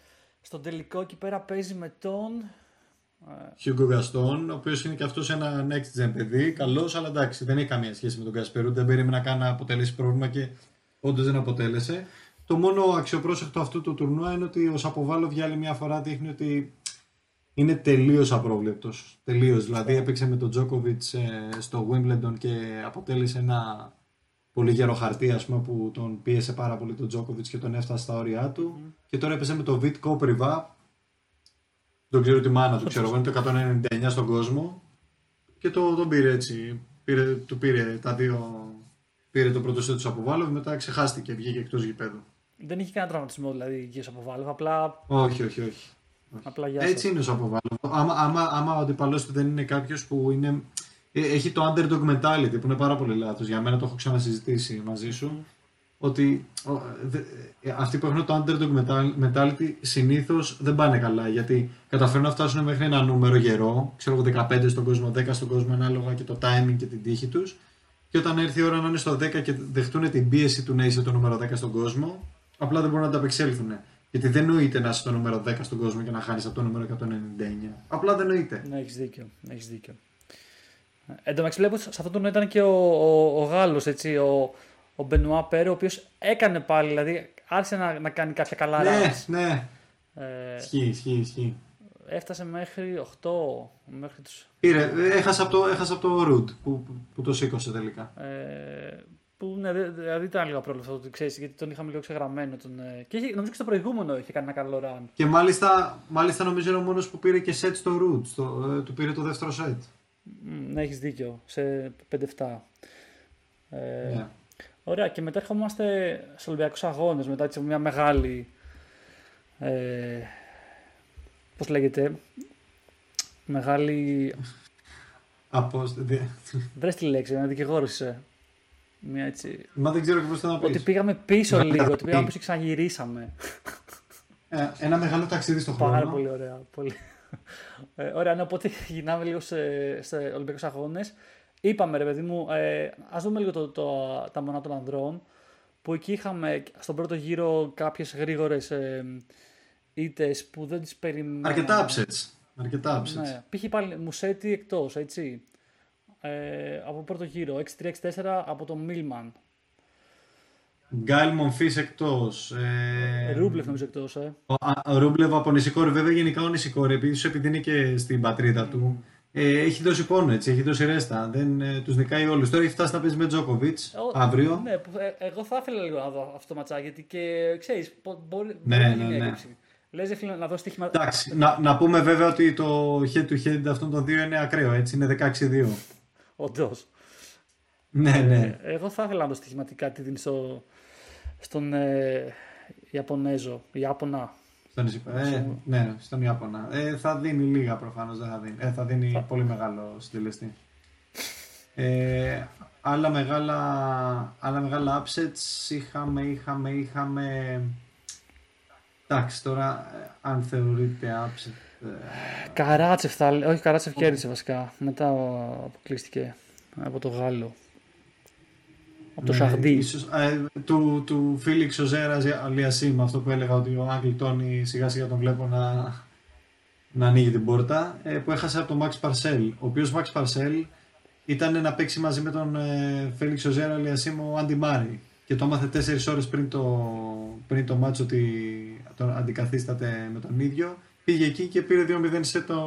Στον τελικό εκεί πέρα παίζει με τον... Χιούγκο Γκαστόν, ο οποίος είναι και αυτός ένα next gen παιδί, καλός, αλλά εντάξει, δεν έχει καμία σχέση με τον Κάσπερ Ρουντ. Δεν περίμενα καν να αποτελέσει πρόβλημα και όντως δεν αποτέλεσε. Το μόνο αξιοπρόσεκτο αυτού του τουρνουά είναι ότι ο Σαποβάλοβ για άλλη μια φορά δείχνει ότι είναι τελείως απρόβλεπτος. Τελείως. Δηλαδή έπαιξε με τον Τζόκοβιτ στο Wimbledon και αποτέλεσε ένα πολύ γερό χαρτί ας πούμε, που τον πίεσε πάρα πολύ τον Τζόκοβιτ και τον έφτασε στα όρια του. Και τώρα έπαιζε με τον Βιτ Κόπριβα, δεν ξέρω τη μάνα του, ξέρω εγώ, είναι το 199 στον κόσμο. Και το, τον πήρε έτσι. Πήρε, του πήρε τα δύο. Πήρε το πρώτο σετ του Σαποβάλοβ, μετά ξεχάστηκε, βγήκε εκτός γηπέδου. Δεν είχε κανένα τραυματισμό δηλαδή εκεί ο Σαποβάλοβ, απλά, Όχι, όχι, όχι. Απλά γεια Έτσι σας. είναι ο Σαποβάλοβ. Άμα, άμα, άμα ο αντιπαλός του δεν είναι κάποιος που είναι. ε, Έχει το underdog mentality που είναι πάρα πολύ λάθος. Για μένα το έχω ξανασυζητήσει μαζί σου. Ότι ο, δε- ε, αυτοί που έχουν το underdog mental- mentality συνήθως δεν πάνε καλά. Γιατί καταφέρουν να φτάσουν μέχρι ένα νούμερο γερό, ξέρω εγώ 15 στον κόσμο, 10 στον κόσμο, ανάλογα και το timing και την τύχη τους. Και όταν έρθει η ώρα να είναι στο 10 και δεχτούν την πίεση του να είσαι το νούμερο 10 στον κόσμο, απλά δεν μπορούν να ανταπεξέλθουν. Γιατί δεν νοείται να είσαι το νούμερο 10 στον κόσμο και να χάνεις από το νούμερο 199. Απλά δεν νοείται. Ναι, έχεις δίκιο. Έχεις δίκιο. Ε, Εν τω μεταξύ, βλέπω σε αυτό το νόημα ήταν και ο, ο, ο Γάλλος, ο, ο Μπενουά Πέρε, ο οποίος έκανε πάλι, δηλαδή άρχισε να, να κάνει κάποια καλά Ναι, runs. ναι. Ε, Ισχύει, ισχύει, ισχύει. έφτασε μέχρι 8, μέχρι τους, Πήρε, έχασε από το, έχασε από το Root που, που, που το σήκωσε τελικά. ε, που ναι, δε- δηλαδή ήταν λίγο απρόβλεπτο αυτό, ξέρεις, γιατί τον είχαμε λίγο ξεγραμμένο. Τον, ε, και είχε, νομίζω και στο προηγούμενο είχε κάνει ένα καλό run. Και μάλιστα, μάλιστα νομίζω είναι ο μόνος που πήρε και set στο Root. Στο, ε, του πήρε το δεύτερο set. Μ, Ναι, έχεις δίκιο. Σε 5-7. Ε, Ναι. Ωραία, και μετά ερχόμαστε στους Ολυμπιακούς Αγώνες μετά έτσι, από μια μεγάλη. Ε, Πώς λέγεται. Μεγάλη. Από, δε- Βρες τη λέξη, ένα δικηγόρος είσαι. Μια έτσι. Μα δεν ξέρω και πώς το να Ότι πεις. πήγαμε πίσω λίγο, ότι πήγαμε πίσω και ξαναγυρίσαμε. Ε, ένα μεγάλο ταξίδι στο χρόνο. Πάρα πολύ ωραία. Πολύ. Ε, ωραία, ναι, οπότε γυρνάμε λίγο σε, σε Ολυμπιακούς Αγώνες. Είπαμε, ρε παιδί μου, ε, ας δούμε λίγο το, το, τα μονά των ανδρών. Που εκεί είχαμε στον πρώτο γύρο κάποιες γρήγορες ε, ήττες που δεν τις περιμέναμε. Αρκετά upsets. Αρκετά upsets. Ναι, πήγε πάλι Μουσέτη εκτός, έτσι. Ε, από πρώτο γύρο, 6-3-6-4 από τον Μίλμαν. Γκάιλ Μονφής εκτός. Ε, Ρούμπλεφ νομίζω εκτός, ε. Ο, α, ο Ρούμπλεβ από Νησικόρη. Βέβαια, γενικά ο Νησικόρη, επειδή, επειδή είναι και στην πατρίδα του, Ε, έχει δώσει πόνο έτσι, έχει δώσει ρέστα. Δεν ε, τους νικάει όλους. Τώρα έχει φτάσει να παίζει με Τζόκοβιτς Ο- αύριο. Ναι, που, ε, εγώ θα ήθελα λίγο να δω αυτό το ματσάκι γιατί και ξέρεις, μπορεί, Ναι, μπορεί να ναι, γίνει ναι. έλλειψη. Λες ρε φίλε να δω στοίχημα. Εντάξει, να, να πούμε βέβαια ότι το head to head αυτών των δύο είναι ακραίο, έτσι είναι 16-2. Όντως. ναι, ναι. Εγώ θα ήθελα να δω στοιχηματικά τι δίνει στο, στον ε, Ιαπωνέζο. Ιάπωνα. Στον, Ισπα- ε, ναι, στον Ιάπωνα. Ε, θα δίνει λίγα προφανώς, δεν θα δίνει. Ε, θα δίνει πολύ μεγάλο συντελεστή. Ε, άλλα μεγάλα, άλλα μεγάλα upsets είχαμε, είχαμε, είχαμε... Εντάξει, τώρα ε, αν θεωρείται upset... ε, Καράτσεφ θα λέ- Όχι, Καράτσεφ κέρδισε βασικά. Μετά ο- αποκλείστηκε από το Γάλλο. Από το ναι, Σαχντί. ίσως, ε, του, του Φίλιξ Οζέρας Αλιασίμ, αυτό που έλεγα ότι ο Άγγλ Τόνι σιγά σιγά τον βλέπω να, να ανοίγει την πόρτα, ε, που έχασε από τον Μαξ Παρσέλ. Ο οποίος Μαξ Παρσέλ ήταν να παίξει μαζί με τον ε, Φέλιξ Οζέρα Αλιασίμ ο Άντι Μάρι. Και το έμαθε 4 ώρες πριν το, πριν το ματς ότι τον αντικαθιστά με τον ίδιο. Πήγε εκεί και πήρε 2-0 σε τον,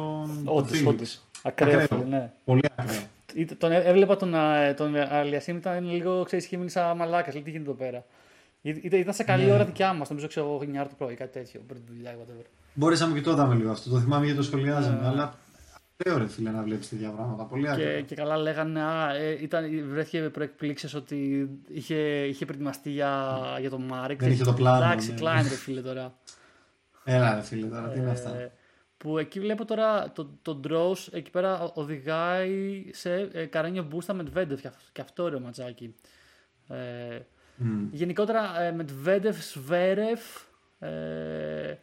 τον Όντως, Φίλιξ. όντως. Ακραίο, Ακραίο. φίλε, ναι. Πολύ ακραίο. Ήταν- Τον, έ- έβλεπα τον, α, τον Αλιασίμ, ήταν λίγο, ξέρεις, είχε μείνει σαν μαλάκας, λέει τι γίνεται εδώ πέρα. Ή- Ήταν, ήταν σε καλή Ναι. ώρα δικιά μας, νομίζω ξέρω εγώ 9 το πρωί, κάτι τέτοιο, πριν τη δουλειά, whatever. Μπορέσαμε και το είδαμε λίγο αυτό. Το θυμάμαι γιατί το σχολιάζαμε. Ναι. Αλλά ωραίο ρε φίλε να βλέπεις τέτοια πράγματα. Πολύ ακραίο. Και, και καλά λέγανε, α, ε, ήταν, βρέθηκε προεκπλήξεις ότι είχε, είχε προετοιμαστεί για, για τον Μάρεκ. Δεν είχε το πλάνο, Εντάξει, ναι. κλάιν ρε φίλε τώρα. Έλα ρε φίλε τώρα, τι είναι αυτά; Ε, που εκεί βλέπω τώρα το, το Dross εκεί πέρα ο- οδηγάει σε ε, Καρένιο Μπούστα με Τβέντεφ και, αυ- και αυτό ωραίο ματσάκι. Ε, Μμ. γενικότερα ε, με Τβέντεφ, Σβέρεφ ε,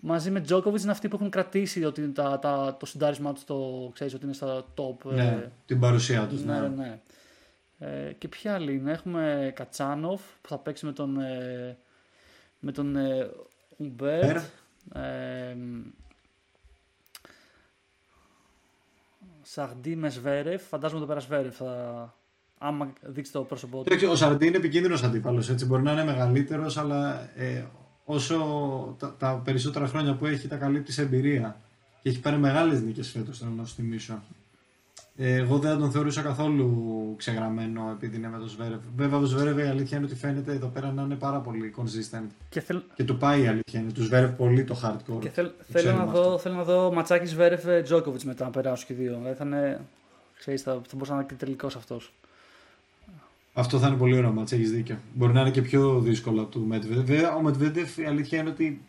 μαζί με Τζόκοβιτς είναι αυτοί που έχουν κρατήσει ότι τα, τα, το συντάρισμά τους το ξέρεις ότι είναι στα top. ε, Ναι, την παρουσία τους. ναι, Ναι. ναι. Ε, και ποια άλλη είναι; Έχουμε Κατσάνοφ που θα παίξει με τον, ε, με τον ε, Ουμπέρτ. Ε, Σαρντί με Σβέρεφ. Φαντάζομαι το πέρα Σβέρεφ θα... Άμα δείξει το πρόσωπό του. Εντάξει, Ο Σαρντί είναι επικίνδυνος αντίπαλος. Μπορεί να είναι μεγαλύτερος, αλλά ε, όσο τα, τα περισσότερα χρόνια που έχει, τα καλύπτει σε εμπειρία. Και έχει πάρει μεγάλες νίκες φέτος, θέλω να σου θυμίσω. Ε, εγώ δεν θα τον θεωρούσα καθόλου ξεγραμμένο επειδή είναι με τον Σβέρευ. Βέβαια, ο Σβέρευ η αλήθεια είναι ότι φαίνεται εδώ πέρα να είναι πάρα πολύ consistent. Και, θέλ, Και του πάει η αλήθεια είναι. Του Σβέρευ πολύ το hardcore. και θέλ, Το θέλω, να ξέρουμε δω, αυτό. θέλω να δω ματσάκι Σβέρεφ Τζόκοβιτ μετά να περάσουν και οι δύο. Δηλαδή θα είναι. Ξέρεις, θα, θα μπορούσε να είναι και τελικός αυτός. Αυτό θα είναι πολύ ωραίο μάτς, έχεις δίκιο. Μπορεί να είναι και πιο δύσκολο από του Medvedev. Βέβαια, ο Medvedev η αλήθεια είναι ότι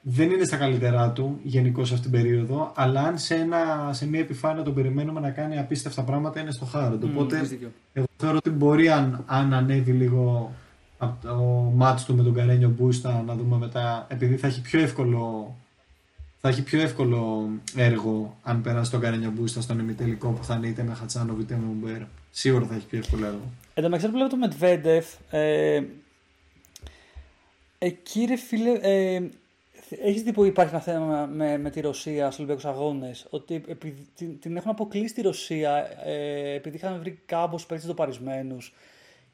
δεν είναι στα καλύτερά του γενικώ αυτή την περίοδο, αλλά αν σε, ένα, σε μια επιφάνεια τον περιμένουμε να κάνει απίστευτα πράγματα είναι στο hard. Οπότε έχεις δίκιο. εγώ θεωρώ ότι μπορεί αν, αν ανέβει λίγο από το μάτς του με τον Καρένιο Μπούστα να δούμε μετά, επειδή θα έχει πιο εύκολο θα έχει πιο εύκολο έργο αν περάσει τον Καρένιο Μπούστα στον ημιτελικό που θα είναι είτε με Χατσάνοβ είτε με Ουμπέρ. Σίγουρα θα έχει πιο εύκολο έργο. Εν τω μεταξύ, βλέπω το Μετβέντεφ. Ε, εκεί ρε φίλε, ε, έχεις δει που υπάρχει ένα θέμα με, με τη Ρωσία στους Ολυμπιακούς Αγώνες, ότι επειδή, την, την έχουν αποκλείσει τη Ρωσία ε, επειδή είχαν βρει κάμπος παίκτες τοπαρισμένους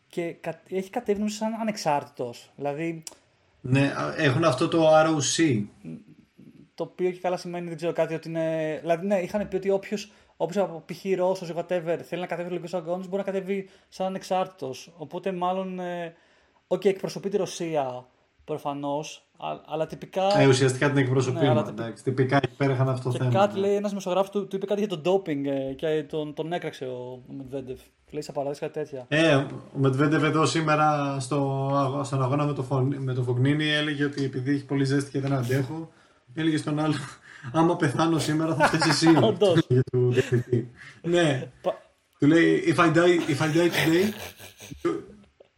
και κα, έχει κατέβει σαν ανεξάρτητος. Δηλαδή, Ναι, α, έχουν αυτό το ROC. το οποίο και καλά σημαίνει δεν ξέρω κάτι ότι είναι. Δηλαδή, ναι, είχαν πει ότι όποιος όποιος από π.χ. Ρώσος ή whatever θέλει να κατέβει Ολυμπιακούς Αγώνες μπορεί να κατέβει σαν ανεξάρτητος. Οπότε, μάλλον. Ε, Οκ, εκπροσωπεί τη Ρωσία προφανώς, αλλά τυπικά. Ε, ουσιαστικά την εκπροσωπεί. Ναι, αλλά Ναι, τυπ- εντάξει, τυπικά εκεί πέρα είχαν αυτό το και θέμα. κάτι ναι. λέει ένας δημοσιογράφος του, του είπε κάτι για τον ντόπινγκ ε, και τον, τον έκραξε ο, ο Μετβέντεφ. Λέει σαν παράδειγμα κάτι τέτοια. Ε, ο Μετβέντεβ εδώ σήμερα στο, αγώ- στον αγώνα με το, Φων- με το Φογνίνη έλεγε ότι επειδή έχει πολύ ζέστη και δεν αντέχω, έλεγε στον άλλο άμα πεθάνω σήμερα θα φταίει εσύ. Όντως. για του διευθυντή. ναι. Πα- Του λέει if I die, if I die today,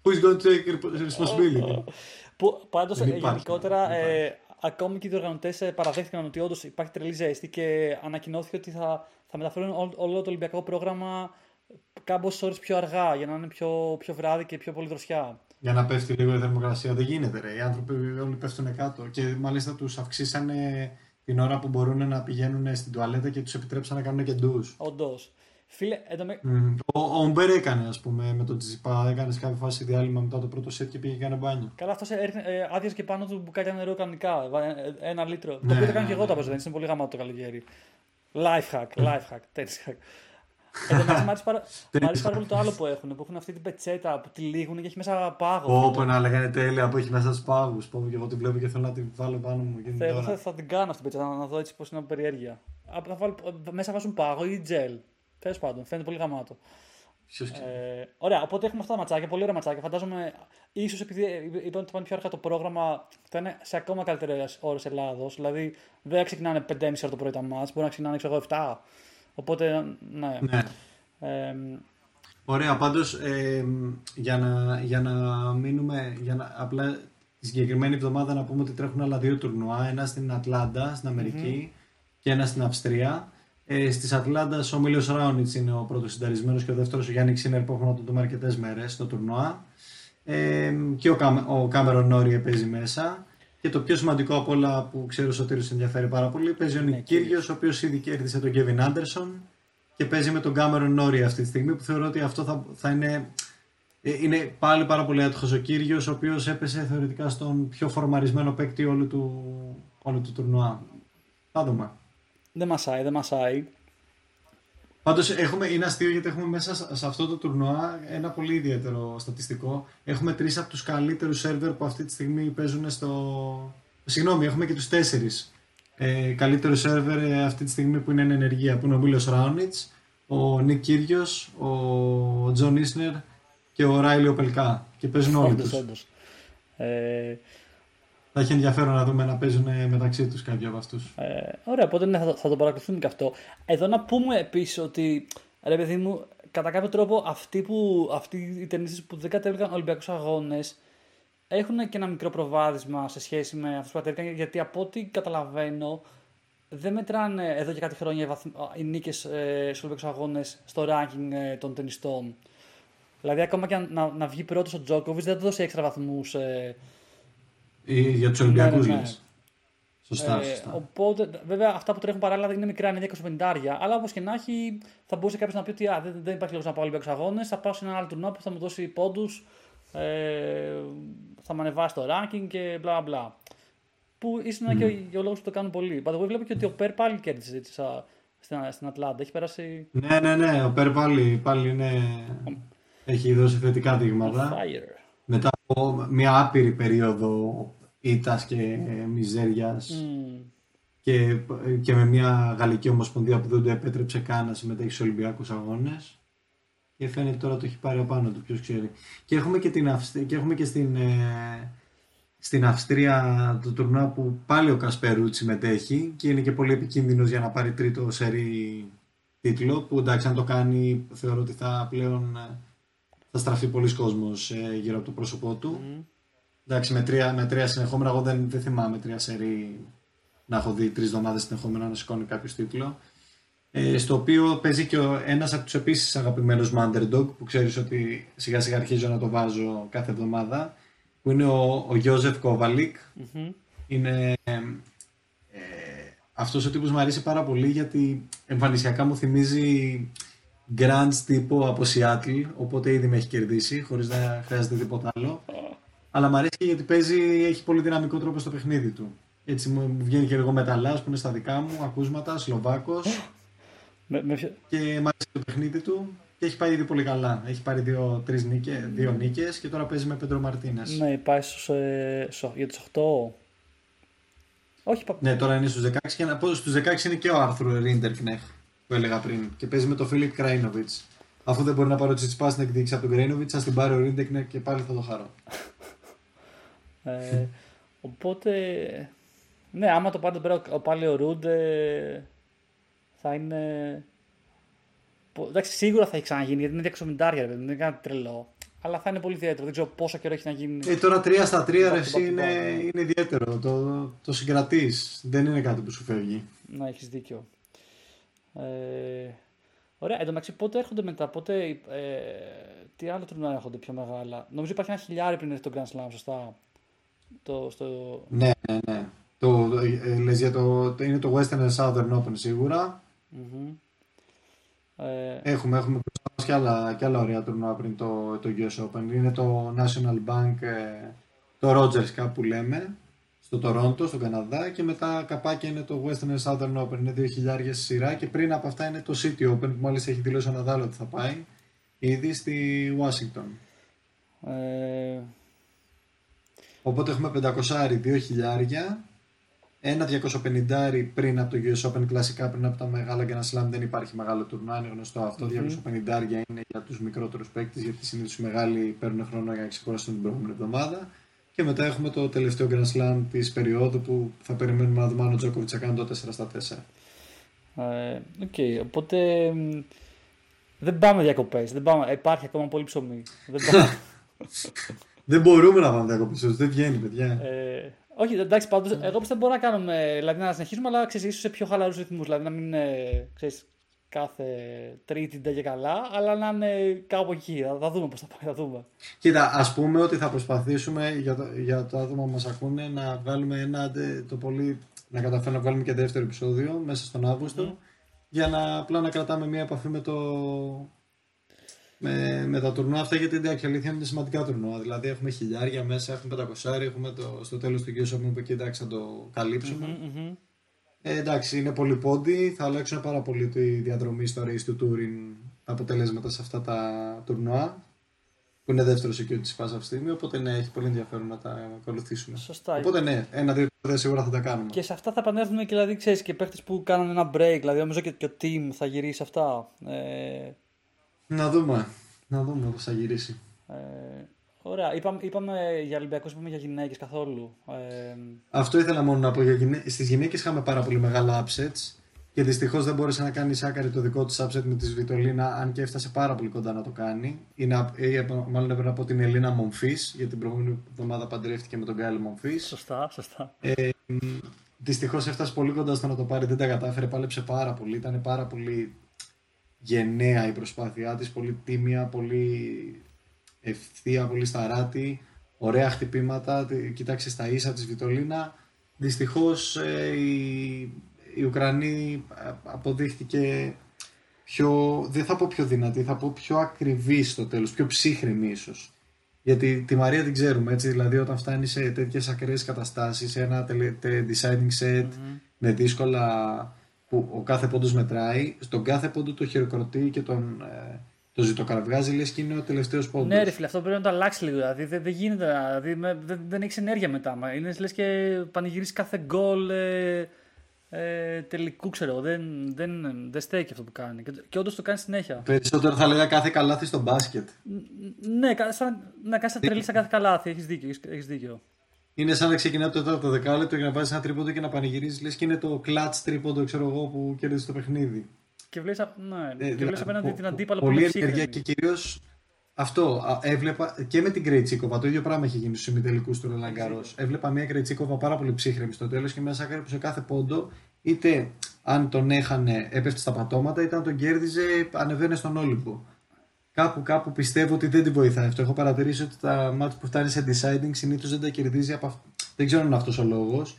who is going to take responsibility; Που πάντως Δεν υπάρχει, γενικότερα δεν ε, ακόμη και οι διοργανωτές παραδέχτηκαν ότι όντως υπάρχει τρελή ζέστη και ανακοινώθηκε ότι θα, θα μεταφέρουν ό- όλο το Ολυμπιακό πρόγραμμα κάμποσε ώρες πιο αργά για να είναι πιο, πιο βράδυ και πιο πολύ δροσιά. Για να πέφτει λίγο η θερμοκρασία. Δεν γίνεται, ρε. Οι άνθρωποι όλοι πέφτουν κάτω. Και μάλιστα τους αυξήσανε την ώρα που μπορούν να πηγαίνουν στην τουαλέτα και τους επιτρέψαν να κάνουν και ντους. Όντως. Φίλε, εδώ με... Μμμ. Ο, ο Ομπέρ έκανε, ας πούμε, με τον Τζιπά. Έκανε σε κάποια φάση διάλειμμα μετά το πρώτο σετ και πήγε και έκανε μπάνιο. Καλά, αυτός ε, άδειασε και πάνω του μπουκάλια νερό κανονικά. βα- ε, Ένα λίτρο. Ναι, το οποίο το κάνω ναι, και εγώ ναι. τα προσδένει. Είναι πολύ γαμάτο το καλοκαίρι. Life hack, life hack, tennis hack. Εν τω μεταξύ, μ' άρεσε πάρα, μ' άρεσε πάρα πολύ το άλλο που έχουν. Που έχουν αυτή την πετσέτα που τη λύγουν και έχει μέσα πάγο. Όπω να λέγανε τέλεια που έχει μέσα στους πάγους. Πω και εγώ την βλέπω και θέλω να την βάλω πάνω μου. γίνει Θα, εγώ τώρα. θα, θα την κάνω αυτή την πετσέτα, να, να δω έτσι πώς είναι από περιέργεια. Α, θα βάλω, μέσα βάζουν πάγο ή τζελ. Τέλος πάντων, φαίνεται πολύ γαμάτο. Ποιος ξέρει. Ε, ωραία, οπότε έχουμε αυτά τα ματσάκια, πολύ ωραία ματσάκια. Φαντάζομαι, ίσως επειδή είπαν ότι πάνε πιο αργά το πρόγραμμα, θα είναι σε ακόμα καλύτερες ώρες Ελλάδος. Δηλαδή, δεν ξεκινάνε 5.30 ώρα το πρωί τα ματς, μπορεί να ξεκινάνε ξέρω, εγώ, 7. Οπότε, ναι. Ναι. Ε, Ωραία, πάντως για, να, για να μείνουμε. Για να, απλά τη συγκεκριμένη εβδομάδα να πούμε ότι τρέχουν άλλα δύο τουρνουά. Ένα στην Ατλάντα, στην Αμερική και ένα στην Αυστρία. Ε, Στης Ατλάντας ο Μίλος Ράονιτς είναι ο πρώτος σινταρισμένος και ο δεύτερος ο Γιάνικ Σίνερ που έχουν να τον δούμε αρκετές μέρες στο τουρνουά. Ε, και ο, Κάμε- ο Κάμερον Νόριε παίζει μέσα. Και το πιο σημαντικό από όλα που ξέρω ο Σωτήρης ενδιαφέρει πάρα πολύ παίζει ο Νικ Κύριος, ο οποίος ήδη κέρδισε τον Κέβιν Άντερσον και παίζει με τον Κάμερον Νόρι αυτή τη στιγμή που θεωρώ ότι αυτό θα, θα είναι. ε, Είναι πάλι πάρα πολύ άτυχος ο Κύριος ο οποίος έπεσε θεωρητικά στον πιο φορμαρισμένο παίκτη όλου του, όλου του τουρνουά. Θα δούμε. Δεν μασάει, δεν μασάει. Πάντως είναι αστείο γιατί έχουμε μέσα σε- σε αυτό το τουρνουά ένα πολύ ιδιαίτερο στατιστικό. Έχουμε τρεις από τους καλύτερους σερβερ που αυτή τη στιγμή παίζουν στο. Συγγνώμη, έχουμε και τους τέσσερις ε, καλύτερου σερβερ ε, αυτή τη στιγμή που είναι εν ενεργεία. Που είναι ο Μίλος Ράονιτς, ο Νικ Κύργιος, ο Τζον Ίσνερ και ο Ράιλι Οπελκά. Και παίζουν όλοι Όντως, τους. όντως. Ε, Θα έχει ενδιαφέρον να δούμε να παίζουν μεταξύ τους κάποιοι από αυτούς. Ε, ωραία, οπότε ναι, θα, το- θα το παρακολουθούμε και αυτό. Εδώ να πούμε επίσης ότι, ρε παιδί μου, κατά κάποιο τρόπο αυτοί, που, αυτοί οι τενίστες που δεν κατέβηκαν Ολυμπιακούς Αγώνες έχουν και ένα μικρό προβάδισμα σε σχέση με αυτούς που κατέβηκαν, γιατί από ό,τι καταλαβαίνω, δεν μετράνε εδώ και κάτι χρόνια οι, βαθμ... οι νίκες ε, στους Ολυμπιακούς Αγώνες στο ranking ε, των ταινιστών. Δηλαδή, ακόμα και αν- να, να βγει πρώτος ο Τζόκοβιτ, δεν θα του δώσει έξτρα βαθμούς. Ε, Για τους Ολυμπιακούς, ναι, ναι. λες. Σωστά, ε, σωστά. οπότε, βέβαια, αυτά που τρέχουν παράλληλα είναι μικρά, είναι 250, αλλά όπως και να έχει, θα μπορούσε κάποιος να πει ότι α, δεν, δεν υπάρχει λόγος να πάω Ολυμπιακούς Αγώνες. Θα πάω σε ένα άλλο τουρνό που θα μου δώσει πόντους, ε, θα με ανεβάσει το ranking και μπλα μπλα. Που ίσως να είναι και ο, και ο λόγο που το κάνουν πολλοί. Πάντως, εγώ βλέπω και ότι ο Περ πάλι κέρδισε έτσι, σα- στην, στην Ατλάντα. Έχει περάσει Ναι, ναι, ναι. Ο Περ πάλι, πάλι είναι... έχει δώσει θετικά δείγματα. fire. Μετά από μια άπειρη περίοδο ήττας και ε, μιζέριας Μμμ. και, και με μια γαλλική ομοσπονδία που δεν του επέτρεψε καν να συμμετέχει στους Ολυμπιακούς Αγώνες και φαίνεται τώρα το έχει πάρει απάνω του, ποιος ξέρει. Και έχουμε και, την Αυσ- και, έχουμε και στην, ε, στην Αυστρία το τουρνουά που πάλι ο Κασπερούτσι συμμετέχει και είναι και πολύ επικίνδυνος για να πάρει τρίτο σερί τίτλο που εντάξει αν το κάνει θεωρώ ότι θα πλέον ε, θα στραφεί πολλοί κόσμος ε, γύρω από το πρόσωπό του. Εντάξει, με τρία, με τρία συνεχόμενα, εγώ δεν, δεν θυμάμαι τρία σερί να έχω δει τρεις εβδομάδες συνεχόμενα να σηκώνει κάποιος τίτλο. Ε, στο οποίο παίζει και ένας από τους επίσης αγαπημένους μου underdog, που ξέρεις ότι σιγά σιγά αρχίζω να το βάζω κάθε εβδομάδα, που είναι ο, ο Γιώζεφ Κόβαλικ. Μμμ. Είναι ε, ε, αυτός ο τύπος μου αρέσει πάρα πολύ γιατί εμφανισιακά μου θυμίζει Grants τύπο από Seattle, οπότε ήδη με έχει κερδίσει χωρίς να χρειάζεται τίποτα άλλο. Αλλά μου αρέσει και γιατί παίζει, έχει πολύ δυναμικό τρόπο στο παιχνίδι του. Έτσι μου μου βγαίνει και λίγο μεταλλάς που είναι στα δικά μου, ακούσματα, Σλοβάκος Με, με, ποιο- και μου αρέσει το παιχνίδι του και έχει πάει ήδη πολύ καλά. Έχει πάρει δύο, τρεις νίκες, δύο νίκες και τώρα παίζει με Πέντρο Μαρτίνες. ναι, πάει στους, ε, στο- για τους 8. Όχι, πα- Ναι, τώρα είναι στους 16 και να πω στους 16 είναι και ο Άρθρο Ρίντερκνεχ που έλεγα πριν και παίζει με τον Φίλιπ Κράινοβιτς. Αφού δεν μπορεί να πάρει ο Τσιτσπάς στην εκδίκηση από τον Κράινοβιτς, θα την πάρει ο Ρίντερκνεχ και πάλι θα το χαρώ. Ε, οπότε, ναι, άμα το πάρει τον πέρα ο- πάλι ο Ρούντε, θα είναι... πο- Εντάξει, σίγουρα θα έχει ξαναγίνει, γιατί είναι 260 ρε παιδί, δεν είναι κάτι τρελό. Αλλά θα είναι πολύ ιδιαίτερο, δεν ξέρω πόσο καιρό έχει να γίνει. Ε, τώρα 3 στα 3 ρε Back to εσύ back to είναι, back, ναι. είναι ιδιαίτερο. Το, το συγκρατείς. Δεν είναι κάτι που σου φεύγει. Να έχεις δίκιο. Ε, ωραία, εν τω μεταξύ πότε έρχονται μετά, πότε, ε, τι άλλο τουρνουά έρχονται πιο μεγάλα; Νομίζω υπάρχει ένα χιλιάρι πριν έρθει το Grand Slam, σωστά; Το, στο... Ναι, ναι, ναι. Το, ε, λες για το, το- είναι το Western and Southern Open σίγουρα. μμμ. Ε, Έχουμε, έχουμε μπροστά μας και άλλα, και άλλα ωραία τουρνουά πριν το, το US Open. Είναι το National Bank, ε, το Rogers Cup που λέμε, στο Τορόντο, στον Καναδά και μετά καπάκια είναι το Western and Southern Open, είναι 2.000 σειρά και πριν από αυτά είναι το City Open που μάλιστα έχει δηλώσει ο Ναδάλ ότι θα πάει ήδη στη Washington. Ε, Οπότε έχουμε 500 2.000 ένα 250 πριν από το US Open κλασικά πριν από τα μεγάλα Grand Slam δεν υπάρχει μεγάλο τουρνουά, είναι γνωστό αυτό. 250 είναι για τους μικρότερους παίκτες, γιατί συνήθως οι μεγάλοι παίρνουν χρόνο για να ξεκουραστούν την προηγούμενη εβδομάδα. Και μετά έχουμε το τελευταίο Grand Slam της περίοδου που θα περιμένουμε να δούμε αν ο Τζόκοβιτς θα κάνει το 4 στα 4. ε, Οκ, οπότε μ, δεν πάμε διακοπές, δεν πάμε, υπάρχει ακόμα πολύ ψωμί. Δεν πάμε. δεν μπορούμε να πάμε διακοπέ, δεν βγαίνει, παιδιά. ε, όχι, εντάξει, πάντως, εγώ πιστεύω μπορούμε να κάνουμε, δηλαδή να συνεχίσουμε, αλλά ξέρεις, ίσως σε πιο χαλαρούς ρυθμούς, δηλαδή να μην είναι, ξέρεις, κάθε τρίτη ντα και καλά, αλλά να είναι κάπου εκεί, θα, θα δούμε πώς θα πάει, θα δούμε. Κοίτα, ας πούμε ότι θα προσπαθήσουμε για το, για το άτομο που μας ακούνε να βγάλουμε ένα ντε- το πολύ. να καταφέρουμε να βγάλουμε και δεύτερο επεισόδιο μέσα στον Αύγουστο. Για να απλά να κρατάμε μια επαφή με το. Με, με τα τουρνουά αυτά γιατί εντάξει αλήθεια είναι σημαντικά τουρνουά. Δηλαδή έχουμε χιλιάρια μέσα, έχουμε πεντακοσάρι, έχουμε το, στο τέλος του Game Open που εκεί εντάξει θα το καλύψουμε. Μμμ. Ε, εντάξει, είναι πολύ πόντι. Θα αλλάξουν πάρα πολύ τη διαδρομή στο race του Touring τα αποτελέσματα σε αυτά τα τουρνουά. Που είναι δεύτερο εκεί τη φάση αυτή τη στιγμή. Οπότε ναι, έχει πολύ ενδιαφέρον να τα ακολουθήσουμε. Σωστά. Οπότε ναι, ένα-δύο επεισόδια σίγουρα θα τα κάνουμε. Και σε αυτά θα επανέλθουμε και δηλαδή, ξέρεις, και παίχτες που κάνανε ένα break, δηλαδή νομίζω και, και ο team θα γυρίσει αυτά. Ε, Να δούμε. Να δούμε πώς θα γυρίσει. ε, ωραία, είπαμε, είπαμε για Ολυμπιακούς, είπαμε για γυναίκες καθόλου. Ε, Αυτό ήθελα μόνο να πω. Για γυναί... Στις γυναίκες είχαμε πάρα πολύ μεγάλα upsets. Και δυστυχώς δεν μπόρεσε να κάνει η Σάκαρη το δικό της upset με τη Σβιτολίνα, αν και έφτασε πάρα πολύ κοντά να το κάνει. Είναι, ε, μάλλον έπρεπε να πω την Ελίνα Μομφή, γιατί την προηγούμενη εβδομάδα παντρεύτηκε με τον Γκάιλ Μομφή. σωστά, σωστά. Ε, Δυστυχώς έφτασε πολύ κοντά στο να το πάρει, δεν τα κατάφερε, πάλεψε πάρα πολύ. Ήταν πάρα πολύ γενναία η προσπάθειά της, πολύ τίμια, πολύ ευθεία, πολύ σταράτη, ωραία χτυπήματα, τε- κοίταξε στα ίσα της Βιτολίνα. Δυστυχώς ε, η, η Ουκρανή ε, αποδείχτηκε πιο, δεν θα πω πιο δυνατή, θα πω πιο ακριβή στο τέλος, πιο ψύχρημη ίσως. Γιατί τη Μαρία την ξέρουμε, έτσι, δηλαδή όταν φτάνει σε τέτοιες ακραίες καταστάσεις, σε ένα τελε- τε- deciding set με δύσκολα που ο κάθε πόντος μετράει, στον κάθε πόντο το χειροκροτεί και τον, ε, το ζητοκραυγάζει, λες και είναι ο τελευταίος πόντος. Ναι, ρε φίλε, αυτό πρέπει να το αλλάξει λίγο. Δηλαδή δεν, δεν γίνεται, δηλαδή, με- δεν, δεν έχει ενέργεια μετά. Μα Είναι λες και πανηγυρίσει κάθε γκολ ε, ε, τελικού, ξέρω εγώ. Δεν, δεν, δεν στέκει αυτό που κάνει. Και, και όντως το κάνει συνέχεια. Περισσότερο θα λέγα κάθε καλάθι στο μπάσκετ. Ναι, κα- σαν να κάνεις τρελή σαν κάθε καλάθι. Έχεις δίκιο. Έχεις, έχεις δίκιο. Είναι σαν να ξεκινάει το τέταρτο δεκάλεπτο για να βάζεις ένα τρίποντο και να πανηγυρίζεις, λες και είναι το clutch τρίποντο, ξέρω εγώ, που κέρδισε το παιχνίδι. Και βλέπεις ναι, Ε, και δηλαδή, βλέπεις απέναντι πο- την πο- αντίπαλο που Πολύ είναι ενέργεια ψύχρεμη. και κυρίως αυτό. α, Έβλεπα και με την Κρεϊτσίκοβα, το ίδιο πράγμα έχει γίνει στους ημιτελικούς του Ρολάν Γκαρό. Έβλεπα μια Κρεϊτσίκοβα πάρα πολύ ψύχρεμη στο τέλος και μια Σάκαρη που σε κάθε πόντο, είτε αν τον έχανε έπεφτε στα πατώματα, είτε αν τον κέρδιζε ανεβαίνε στον Όλυμπο. Κάπου, κάπου πιστεύω ότι δεν τη βοηθάει αυτό. Έχω παρατηρήσει ότι τα μάτια που φτάνει σε deciding συνήθως δεν τα κερδίζει από αυτό. Δεν ξέρω αν είναι αυτός ο λόγος.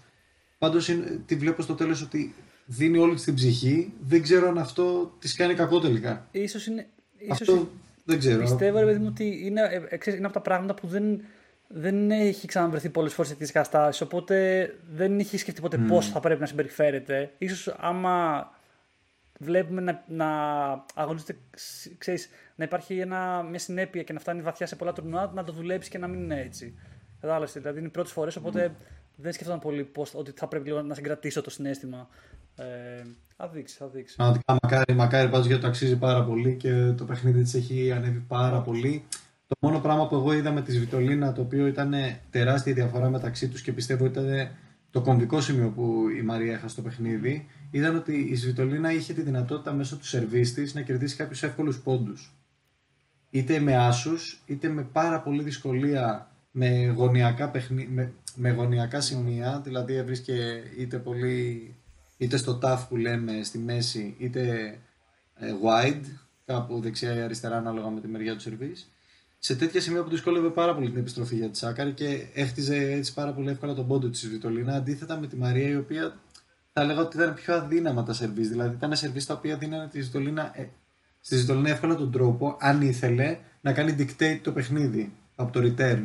Πάντως τη βλέπω στο τέλος ότι δίνει όλη της την ψυχή. Δεν ξέρω αν αυτό της κάνει κακό τελικά. Ίσως είναι, ίσως Αυτό δεν ξέρω. Πιστεύω, ρε παιδί μου, ότι είναι, ε, ε, ξέρεις, είναι από τα πράγματα που δεν, δεν έχει ξαναβρεθεί πολλές φορές σε τέτοιε καταστάσεις. Οπότε δεν έχει σκεφτεί ποτέ πώς θα πρέπει να συμπεριφέρεται. σω άμα βλέπουμε να, να αγωνίζεται, ξ- ξέρεις, να υπάρχει ένα, μια συνέπεια και να φτάνει βαθιά σε πολλά τουρνουά, να το δουλέψει και να μην είναι έτσι. Κατάλαβες. Δηλαδή είναι οι πρώτες φορές, οπότε δεν σκεφτόταν πολύ πώς, ότι θα πρέπει λίγο να συγκρατήσω το συνέστημα. Ε, θα δείξει, θα δείξει. Πραγματικά μακάρι, μακάρι πάντως γιατί το αξίζει πάρα πολύ και το παιχνίδι της έχει ανέβει πάρα πολύ. Το μόνο πράγμα που εγώ είδα με τη Σβιτολίνα, το οποίο ήταν τεράστια διαφορά μεταξύ τους και πιστεύω ήταν το κομβικό σημείο που η Μαρία έχασε στο παιχνίδι, ήταν ότι η Σβιτολίνα είχε τη δυνατότητα μέσω του σερβίς της να κερδίσει κάποιους εύκολους πόντους. Είτε με άσους, είτε με πάρα πολύ δυσκολία με γωνιακά, παιχνί... με, με γωνιακά σημεία, δηλαδή έβρισκε είτε πολύ είτε στο τάφ που λέμε στη μέση, είτε ε, wide, κάπου δεξιά ή αριστερά ανάλογα με τη μεριά του σερβίς. Σε τέτοια σημεία που δυσκόλευε πάρα πολύ την επιστροφή για τη Σάκαρη και έχτιζε έτσι πάρα πολύ εύκολα τον πόντο της Βιτολίνα, αντίθετα με τη Μαρία η οποία θα έλεγα ότι ήταν πιο αδύναμα τα σερβίς. Δηλαδή ήταν σερβίς τα οποία δίνανε τη Ζητολίνα, ε, στη Ζητολίνα εύκολα τον τρόπο, αν ήθελε, να κάνει dictate το παιχνίδι από το return.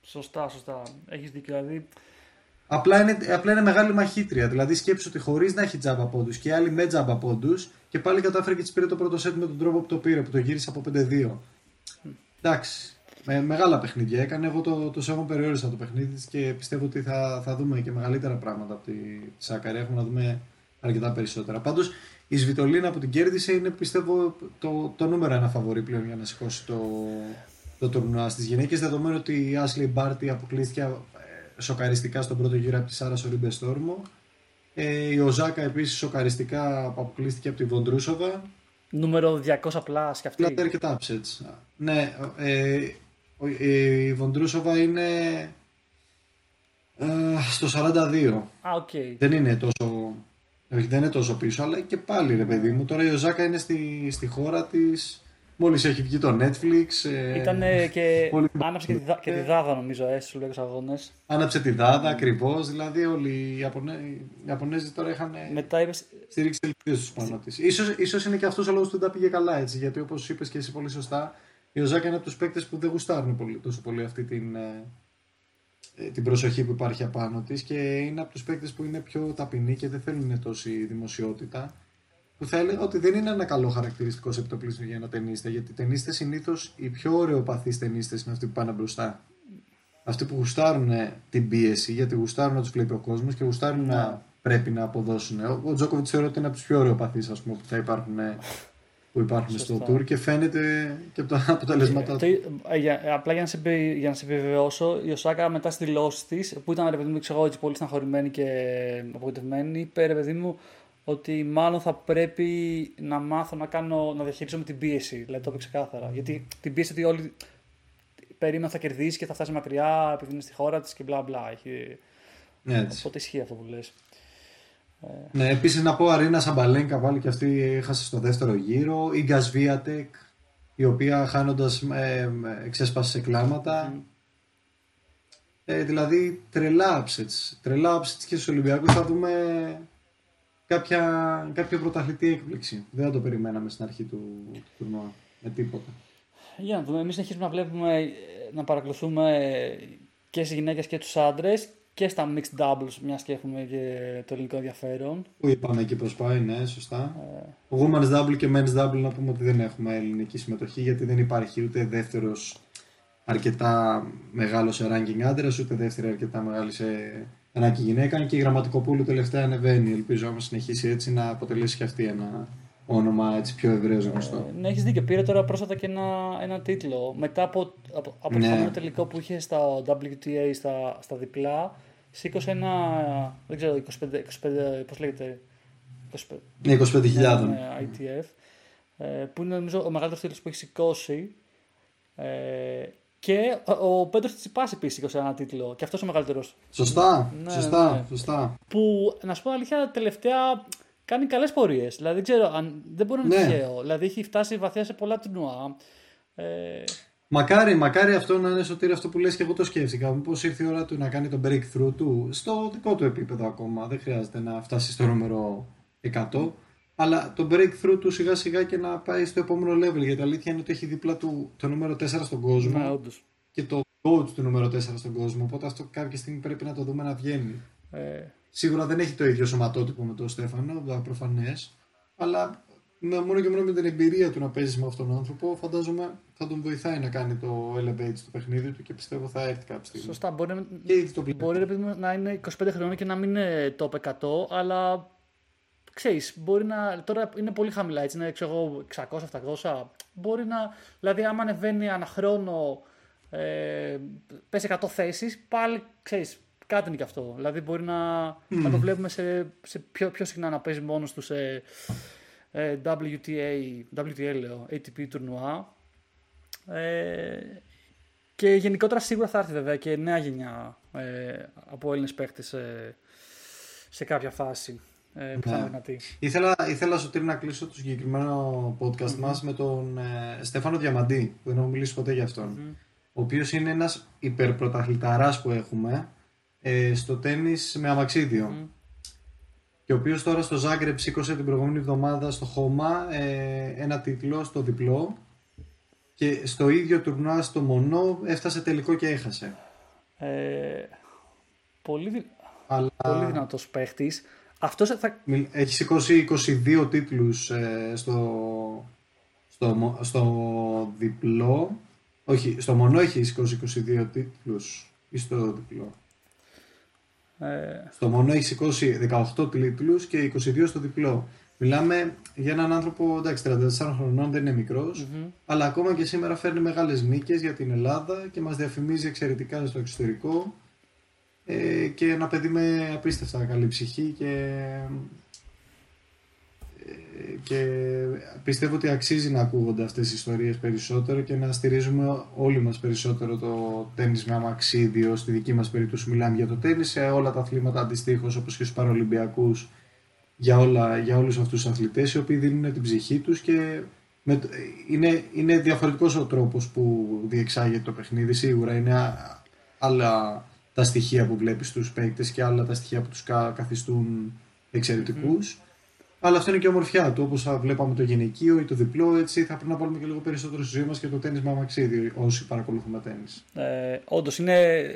Σωστά, σωστά. Έχεις δίκιο. Δηλαδή, Απλά είναι, απλά είναι μεγάλη μαχήτρια. Δηλαδή σκέψου ότι χωρίς να έχει τζάμπα πόντους και άλλοι με τζάμπα πόντους και πάλι κατάφερε και της πήρε το πρώτο σετ με τον τρόπο που το πήρε, που το γύρισε από 5-2. Εντάξει. Με, μεγάλα παιχνίδια έκανε. Εγώ το, το σέβομαι περιόρισα το παιχνίδι της και πιστεύω ότι θα, θα δούμε και μεγαλύτερα πράγματα από τη, τη Σάκαρη. Έχουμε να δούμε αρκετά περισσότερα. Πάντως η Σβιτολίνα που την κέρδισε είναι πιστεύω το, το νούμερο ένα φαβορή πλέον για να σηκώσει το, το τουρνουά στις γυναίκες. Δεδομένου ότι η Άσλι Μπάρτι αποκλείστηκε ε, σοκαριστικά στον πρώτο γύρο από τη Σάρα Σορίμπε Στόρμο. Ε, η Οζάκα επίσης σοκαριστικά αποκλείστηκε από τη Βοντρούσοβα. Νούμερο 200 πλάσ και αυτή. Δηλαδή αρκετά upsets. Ναι, ε, η Βοντρούσοβα είναι ε, στο 42. Α, okay. Δεν είναι τόσο δεν είναι τόσο πίσω, αλλά και πάλι ρε παιδί μου. Τώρα η Οζάκα είναι στη, στη χώρα της. Μόλις έχει βγει το Netflix. Ε, Ήταν και. Πολύ... Άναψε και τη, και τη Δάδα, νομίζω, ε, στους λίγου αγώνες. Άναψε τη Δάδα, ακριβώς. Δηλαδή, όλοι οι, Ιαπωνέ... οι Ιαπωνέζοι τώρα είχαν. Μετά είπε. Στηρίξει ελπίδε του πάνω τη. σω ίσως είναι και αυτός ο λόγος που δεν τα πήγε καλά έτσι. Γιατί όπως είπες και εσύ πολύ σωστά, η Οζάκα είναι από τους παίκτες που δεν γουστάρουν πολύ, τόσο πολύ αυτή την, ε, ε, την προσοχή που υπάρχει απάνω της και είναι από τους παίκτες που είναι πιο ταπεινοί και δεν θέλουν τόση δημοσιότητα που θα έλεγα ότι δεν είναι ένα καλό χαρακτηριστικό σε επιτοπλισμό για ένα ταινίστε γιατί οι ταινίστες συνήθως οι πιο ωραιοπαθείς ταινίστες είναι αυτοί που πάνε μπροστά αυτοί που γουστάρουν την πίεση γιατί γουστάρουν να τους βλέπει ο κόσμος και γουστάρουν να πρέπει να αποδώσουν ο Τζόκοβιτς θεωρώ ότι είναι από τους πιο ωραιοπαθείς που θα υπάρχουν που υπάρχουν Σωστά. στο tour και φαίνεται και από τα αποτελέσματα του. Ε, απλά για να, σε, για να σε επιβεβαιώσω, η Οσάκα μετά στη δηλώσει της, που ήταν ρε παιδί μου, ξέρω, έτσι, πολύ στεναχωρημένη και απογοητευμένη, είπε ρε παιδί μου ότι μάλλον θα πρέπει να μάθω να, κάνω, να διαχειρίζομαι την πίεση. Δηλαδή το είπε ξεκάθαρα. Γιατί την πίεση ότι όλοι περίμεναν θα κερδίσει και θα φτάσει μακριά επειδή είναι στη χώρα της και μπλα μπλα. Έχει... Ναι, Οπότε ισχύει αυτό που λες. Ναι, επίσης να πω Αρίνα Σαμπαλένκα πάλι και αυτή έχασε στο δεύτερο γύρο. Η Γκασβίατεκ, η οποία χάνοντας ε, εξέσπασε σε κλάματα. Ε, δηλαδή τρελά upsets. Τρελά upsets και στους Ολυμπιακούς θα δούμε κάποια, κάποια πρωταθλητή έκπληξη. Δεν θα το περιμέναμε στην αρχή του, του τουρνουά με τίποτα. Για να δούμε. Εμείς συνεχίζουμε να βλέπουμε, να παρακολουθούμε και στις γυναίκες και τους άντρες και στα mixed doubles, μιας και έχουμε και το ελληνικό ενδιαφέρον. Που είπαμε εκεί πώ πάει, ναι, σωστά. Ε... Women's double και men's double να πούμε ότι δεν έχουμε ελληνική συμμετοχή γιατί δεν υπάρχει ούτε δεύτερος αρκετά μεγάλος σε ranking άντρα, ούτε δεύτερη αρκετά μεγάλη σε ranking γυναίκα. Και η γραμματικοπούλου τελευταία ανεβαίνει. Ελπίζω άμα συνεχίσει έτσι να αποτελέσει και αυτή ένα όνομα έτσι πιο ευρέως γνωστό. Ε, ναι, έχεις δίκιο. Πήρε τώρα πρόσφατα και ένα, ένα τίτλο. Μετά από, από, από ναι. το τελικό που είχε στα WTA στα, στα διπλά, σήκωσε ένα, δεν ξέρω, 25, 25 πώς λέγεται, 25, ναι, 25.000 ναι, ITF, ε, που είναι νομίζω ο μεγαλύτερος τίτλος που έχει σηκώσει ε, και ο Πέντρος Τσιπάς επίσης σήκωσε ένα τίτλο και αυτός ο μεγαλύτερος. Σωστά, ναι, σωστά, ναι. σωστά. Που, να σου πω αλήθεια, τελευταία κάνει καλές πορείες. Δηλαδή, δεν ξέρω, αν, δεν μπορεί να είναι ναι. τυχαίο. Δηλαδή, έχει φτάσει βαθιά σε πολλά τουρνουά. Ε, Μακάρι, μακάρι αυτό να είναι σωτήρι αυτό που λες και εγώ το σκέφτηκα. Μήπως ήρθε η ώρα του να κάνει το breakthrough του στο δικό του επίπεδο ακόμα. Δεν χρειάζεται να φτάσει στο νούμερο 100. Αλλά το breakthrough του σιγά σιγά και να πάει στο επόμενο level. Γιατί η αλήθεια είναι ότι έχει δίπλα του το νούμερο 4 στον κόσμο. Ναι, και το coach του νούμερο 4 στον κόσμο. Οπότε αυτό κάποια στιγμή πρέπει να το δούμε να βγαίνει. Ε... Σίγουρα δεν έχει το ίδιο σωματότυπο με τον Στέφανο, προφανές. Αλλά με, μόνο και μόνο με την εμπειρία του να παίζεις με αυτόν τον άνθρωπο, φαντάζομαι θα τον βοηθάει να κάνει το elevate στο παιχνίδι του και πιστεύω θα έρθει κάποια στιγμή. Σωστά. Μπορεί, και το μπορεί να είναι 25 χρόνια και να μην είναι top 100, αλλά ξέρεις, μπορεί να. Τώρα είναι πολύ χαμηλά, έτσι είναι ξέρω 600-700. Μπορεί να. Δηλαδή, άμα ανεβαίνει ένα χρόνο, ε, πέσει 100 θέσεις, πάλι ξέρεις, κάτι είναι και αυτό. Δηλαδή, μπορεί να, να το βλέπουμε σε, σε πιο, πιο συχνά να παίζει μόνος τους σε ε, WTA, WTA λέω, ATP τουρνουά. Ε, και γενικότερα σίγουρα θα έρθει βέβαια και νέα γενιά ε, από Έλληνες παίχτες σε, σε κάποια φάση. Ε, που θα ναι. Ήθελα, ήθελα Σωτήρη να κλείσω το συγκεκριμένο podcast mm-hmm. μας με τον ε, Στέφανο Διαμαντή που δεν έχω μιλήσει ποτέ για αυτον mm-hmm. ο οποίος είναι ένας υπερπρωταθληταράς που έχουμε ε, στο τέννις με αμαξίδιο mm-hmm και ο οποίος τώρα στο Ζάγκρεπ σήκωσε την προηγούμενη εβδομάδα στο Χώμα ε, ένα τίτλο στο διπλό και στο ίδιο τουρνουά στο Μονό έφτασε τελικό και έχασε. Ε, πολύ, Αλλά Πολύ δυνατός παίχτης. Αυτός θα. μιλ- έχει σηκώσει 22 τίτλους ε, στο, στο, μο- στο διπλό. Όχι, στο μονό έχει σηκώσει 22 τίτλους ή στο διπλό. Ε, Στο μονό έχει σηκώσει 18 τίτλους και 22 στο διπλό. Μιλάμε για έναν άνθρωπο, εντάξει, 34 χρονών, δεν είναι μικρός, μμμ. αλλά ακόμα και σήμερα φέρνει μεγάλες νίκες για την Ελλάδα και μας διαφημίζει εξαιρετικά στο εξωτερικό ε, και ένα παιδί με απίστευτα καλή ψυχή και, ε, και πιστεύω ότι αξίζει να ακούγονται αυτές οι ιστορίες περισσότερο και να στηρίζουμε όλοι μας περισσότερο το τέννις με αμαξίδιο. Στη δική μας περίπτωση μιλάμε για το τέννις, σε όλα τα αθλήματα αντιστοίχως όπως και στους Παραολυμπιακούς για, όλα, για όλους αυτούς τους αθλητές οι οποίοι δίνουν την ψυχή τους και με, το- είναι, είναι διαφορετικός ο τρόπος που διεξάγεται το παιχνίδι σίγουρα είναι α- άλλα τα στοιχεία που βλέπεις στους παίκτες και άλλα τα στοιχεία που τους κα- καθιστούν εξαιρετικούς αλλά αυτό είναι και η ομορφιά του όπως θα βλέπαμε το γυναικείο ή το διπλό έτσι θα πρέπει να βάλουμε και λίγο περισσότερο στη ζωή μας και το τέννις με αμαξίδιο όσοι παρακολουθούμε τέννις Ε, Όντως είναι ε,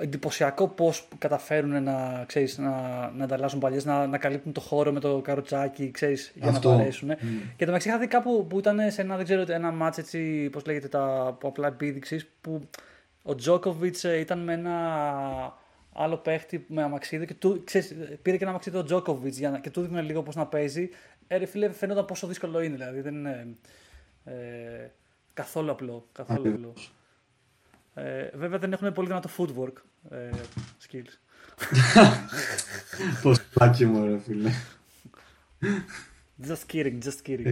εντυπωσιακό πώς καταφέρουν να, ξέρεις, να, να ανταλλάσσουν παλιές, να, να καλύπτουν το χώρο με το καροτσάκι, ξέρεις, για Αυτό. να παρέσουν. Mm. Και το μεταξύ είχα δει κάπου που ήταν σε ένα, δεν ξέρω, ένα μάτς έτσι, πώς λέγεται, τα που απλά επίδειξης, που ο Τζόκοβιτς ε, ήταν με ένα άλλο παίχτη με αμαξίδιο και του, ξέρεις, πήρε και ένα αμαξίδιο ο Τζόκοβιτς για να, και του δείχνει λίγο πώς να παίζει. Ε, ρε φίλε, φαίνονταν πόσο δύσκολο είναι, δηλαδή δεν είναι ε, καθόλου απλό. Καθόλου απλό. Ακριβώς. Ε, βέβαια δεν έχουν πολύ δυνατό footwork ε, skills. Πώς πλάκι μου ρε φίλε Just kidding, just kidding.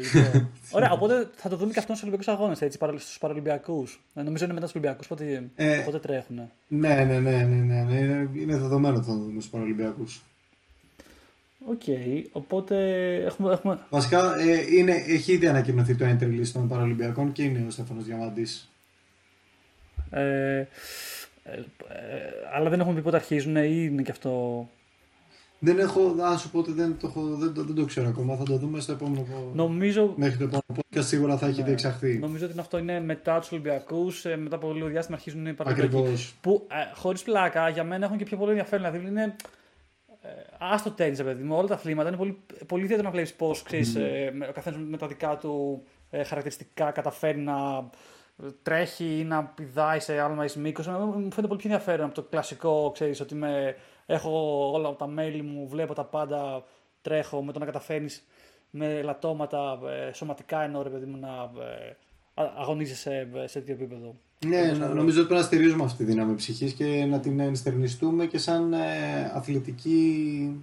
Έχουνε- Λοιπόν, Ωραία, οπότε θα το δούμε και αυτό στους Ολυμπιακούς Αγώνες, έτσι, στους Παραλυμπιακούς. Νομίζω είναι μετά τους Ολυμπιακούς, πότε, Ε, πότε τρέχουν. Ναι, ναι, ναι, ναι, ναι, ναι. Είναι, είναι δεδομένο ότι θα το δούμε στους Παραλυμπιακούς. Οκ, οπότε έχουμε. έχουμε... Βασικά ε, είναι, έχει ήδη ανακοινωθεί το entry list των Παραλυμπιακών και είναι ο Στέφανος Διαμαντής. Ε, ε, ε, αλλά δεν έχουμε πει πότε αρχίζουν ή είναι και αυτό. Δεν έχω, να σου πω ότι δεν το, έχω, δεν, το, δεν το ξέρω ακόμα. Θα το δούμε στο επόμενο. Νομίζω, Μέχρι το επόμενο podcast σίγουρα θα έχει Ναι. διεξαχθεί. νομίζω ότι αυτό είναι μετά τους Ολυμπιακούς. μετά από λίγο διάστημα αρχίζουν οι Παραλυμπιακοί. Ακριβώς. Που ε, χωρίς πλάκα για μένα έχουν και πιο πολύ ενδιαφέρον. Δηλαδή είναι. Ε, άστο τέννη, παιδί μου, όλα τα αθλήματα είναι πολύ, πολύ ιδιαίτερο να βλέπεις πώς ε, με- ο καθένας με τα δικά του ε, χαρακτηριστικά καταφέρει να τρέχει ή να πηδάει σε άλμα ή σε μήκος. Μου φαίνεται πολύ πιο ενδιαφέρον από το κλασικό, ξέρεις, ότι με, έχω όλα τα μέλη μου, βλέπω τα πάντα, τρέχω με το να καταφέρνεις με λατώματα ε, σωματικά εννοώ ρε παιδί μου να ε, α- αγωνίζεσαι σε, σε τέτοιο επίπεδο. Ναι, Όπως νο- θα- νομίζω ότι πρέπει να στηρίζουμε αυτή τη δύναμη ψυχής και να την ενστερνιστούμε και σαν ε, αθλητική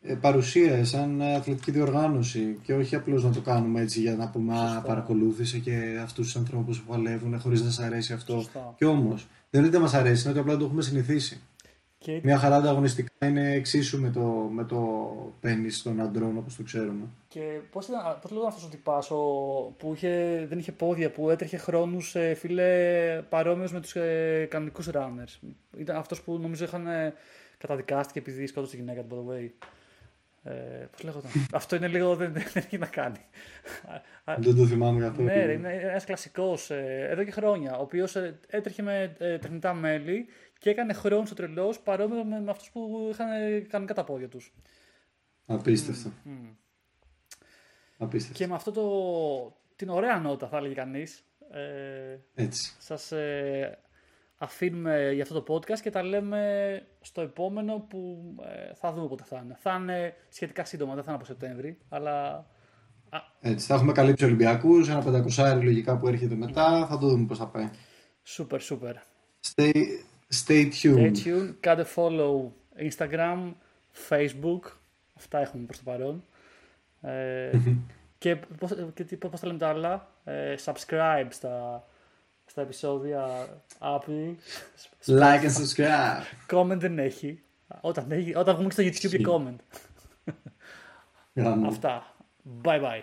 ε, παρουσία, σαν ε, αθλητική διοργάνωση και όχι απλώς να το κάνουμε έτσι για να πούμε «Α, Σωστά. παρακολούθησε και αυτούς τους ανθρώπους που παλεύουν χωρίς να σας αρέσει αυτό. Σωστά. Και όμως, δεν είναι ότι δεν μας αρέσει, είναι ότι απλά το έχουμε συνηθίσει. Και Μια χαρά ανταγωνιστικά είναι εξίσου με το, με το τέννις των αντρών όπως το ξέρουμε. Και πώς ήταν, πώς λέγονταν αυτός ο τυπάς ο, που είχε, δεν είχε πόδια, που έτρεχε χρόνους ε, φίλε παρόμοιος με τους ε, κανονικούς runners. Ήταν αυτός που νομίζω είχαν ε, καταδικάστηκε επειδή σκότωσε τη γυναίκα του, by the way. Ε, Πώς λέγονταν; αυτό είναι λίγο. δεν, δεν έχει να κάνει. Α, Δεν το θυμάμαι καθόλου. ναι, ρε, είναι ένας κλασικός εδώ και χρόνια. Ο οποίος έτρεχε με ε, τεχνητά μέλη και έκανε χρόνου στο τρελός παρόμοιο με, με αυτούς που είχαν ε, κανονικά τα πόδια τους. Απίστευτο. Απίστευτο. Και με αυτό το, την ωραία νότα θα έλεγε κανείς, ε, Έτσι. σας ε, αφήνουμε για αυτό το podcast και τα λέμε στο επόμενο που ε, θα δούμε πότε θα είναι. Θα είναι σχετικά σύντομα, δεν θα είναι από Σεπτέμβρη, αλλά α, Έτσι, θα έχουμε καλύψει Ολυμπιακούς, ένα πεντακοσάρι λογικά που έρχεται μετά. Θα το δούμε πώς θα πάει. super, super. Stay, stay tuned. Stay tuned, κάντε follow Instagram, Facebook, αυτά έχουμε προς το παρόν. Ε, και πώς, και τι- πώς τα λέμε τα άλλα, ε, subscribe στα, στα επεισόδια Apple, Like and subscribe. comment δεν έχει. Όταν, έχει, όταν βγούμε και στο YouTube και comment. Γραμμό. Αυτά. Bye bye.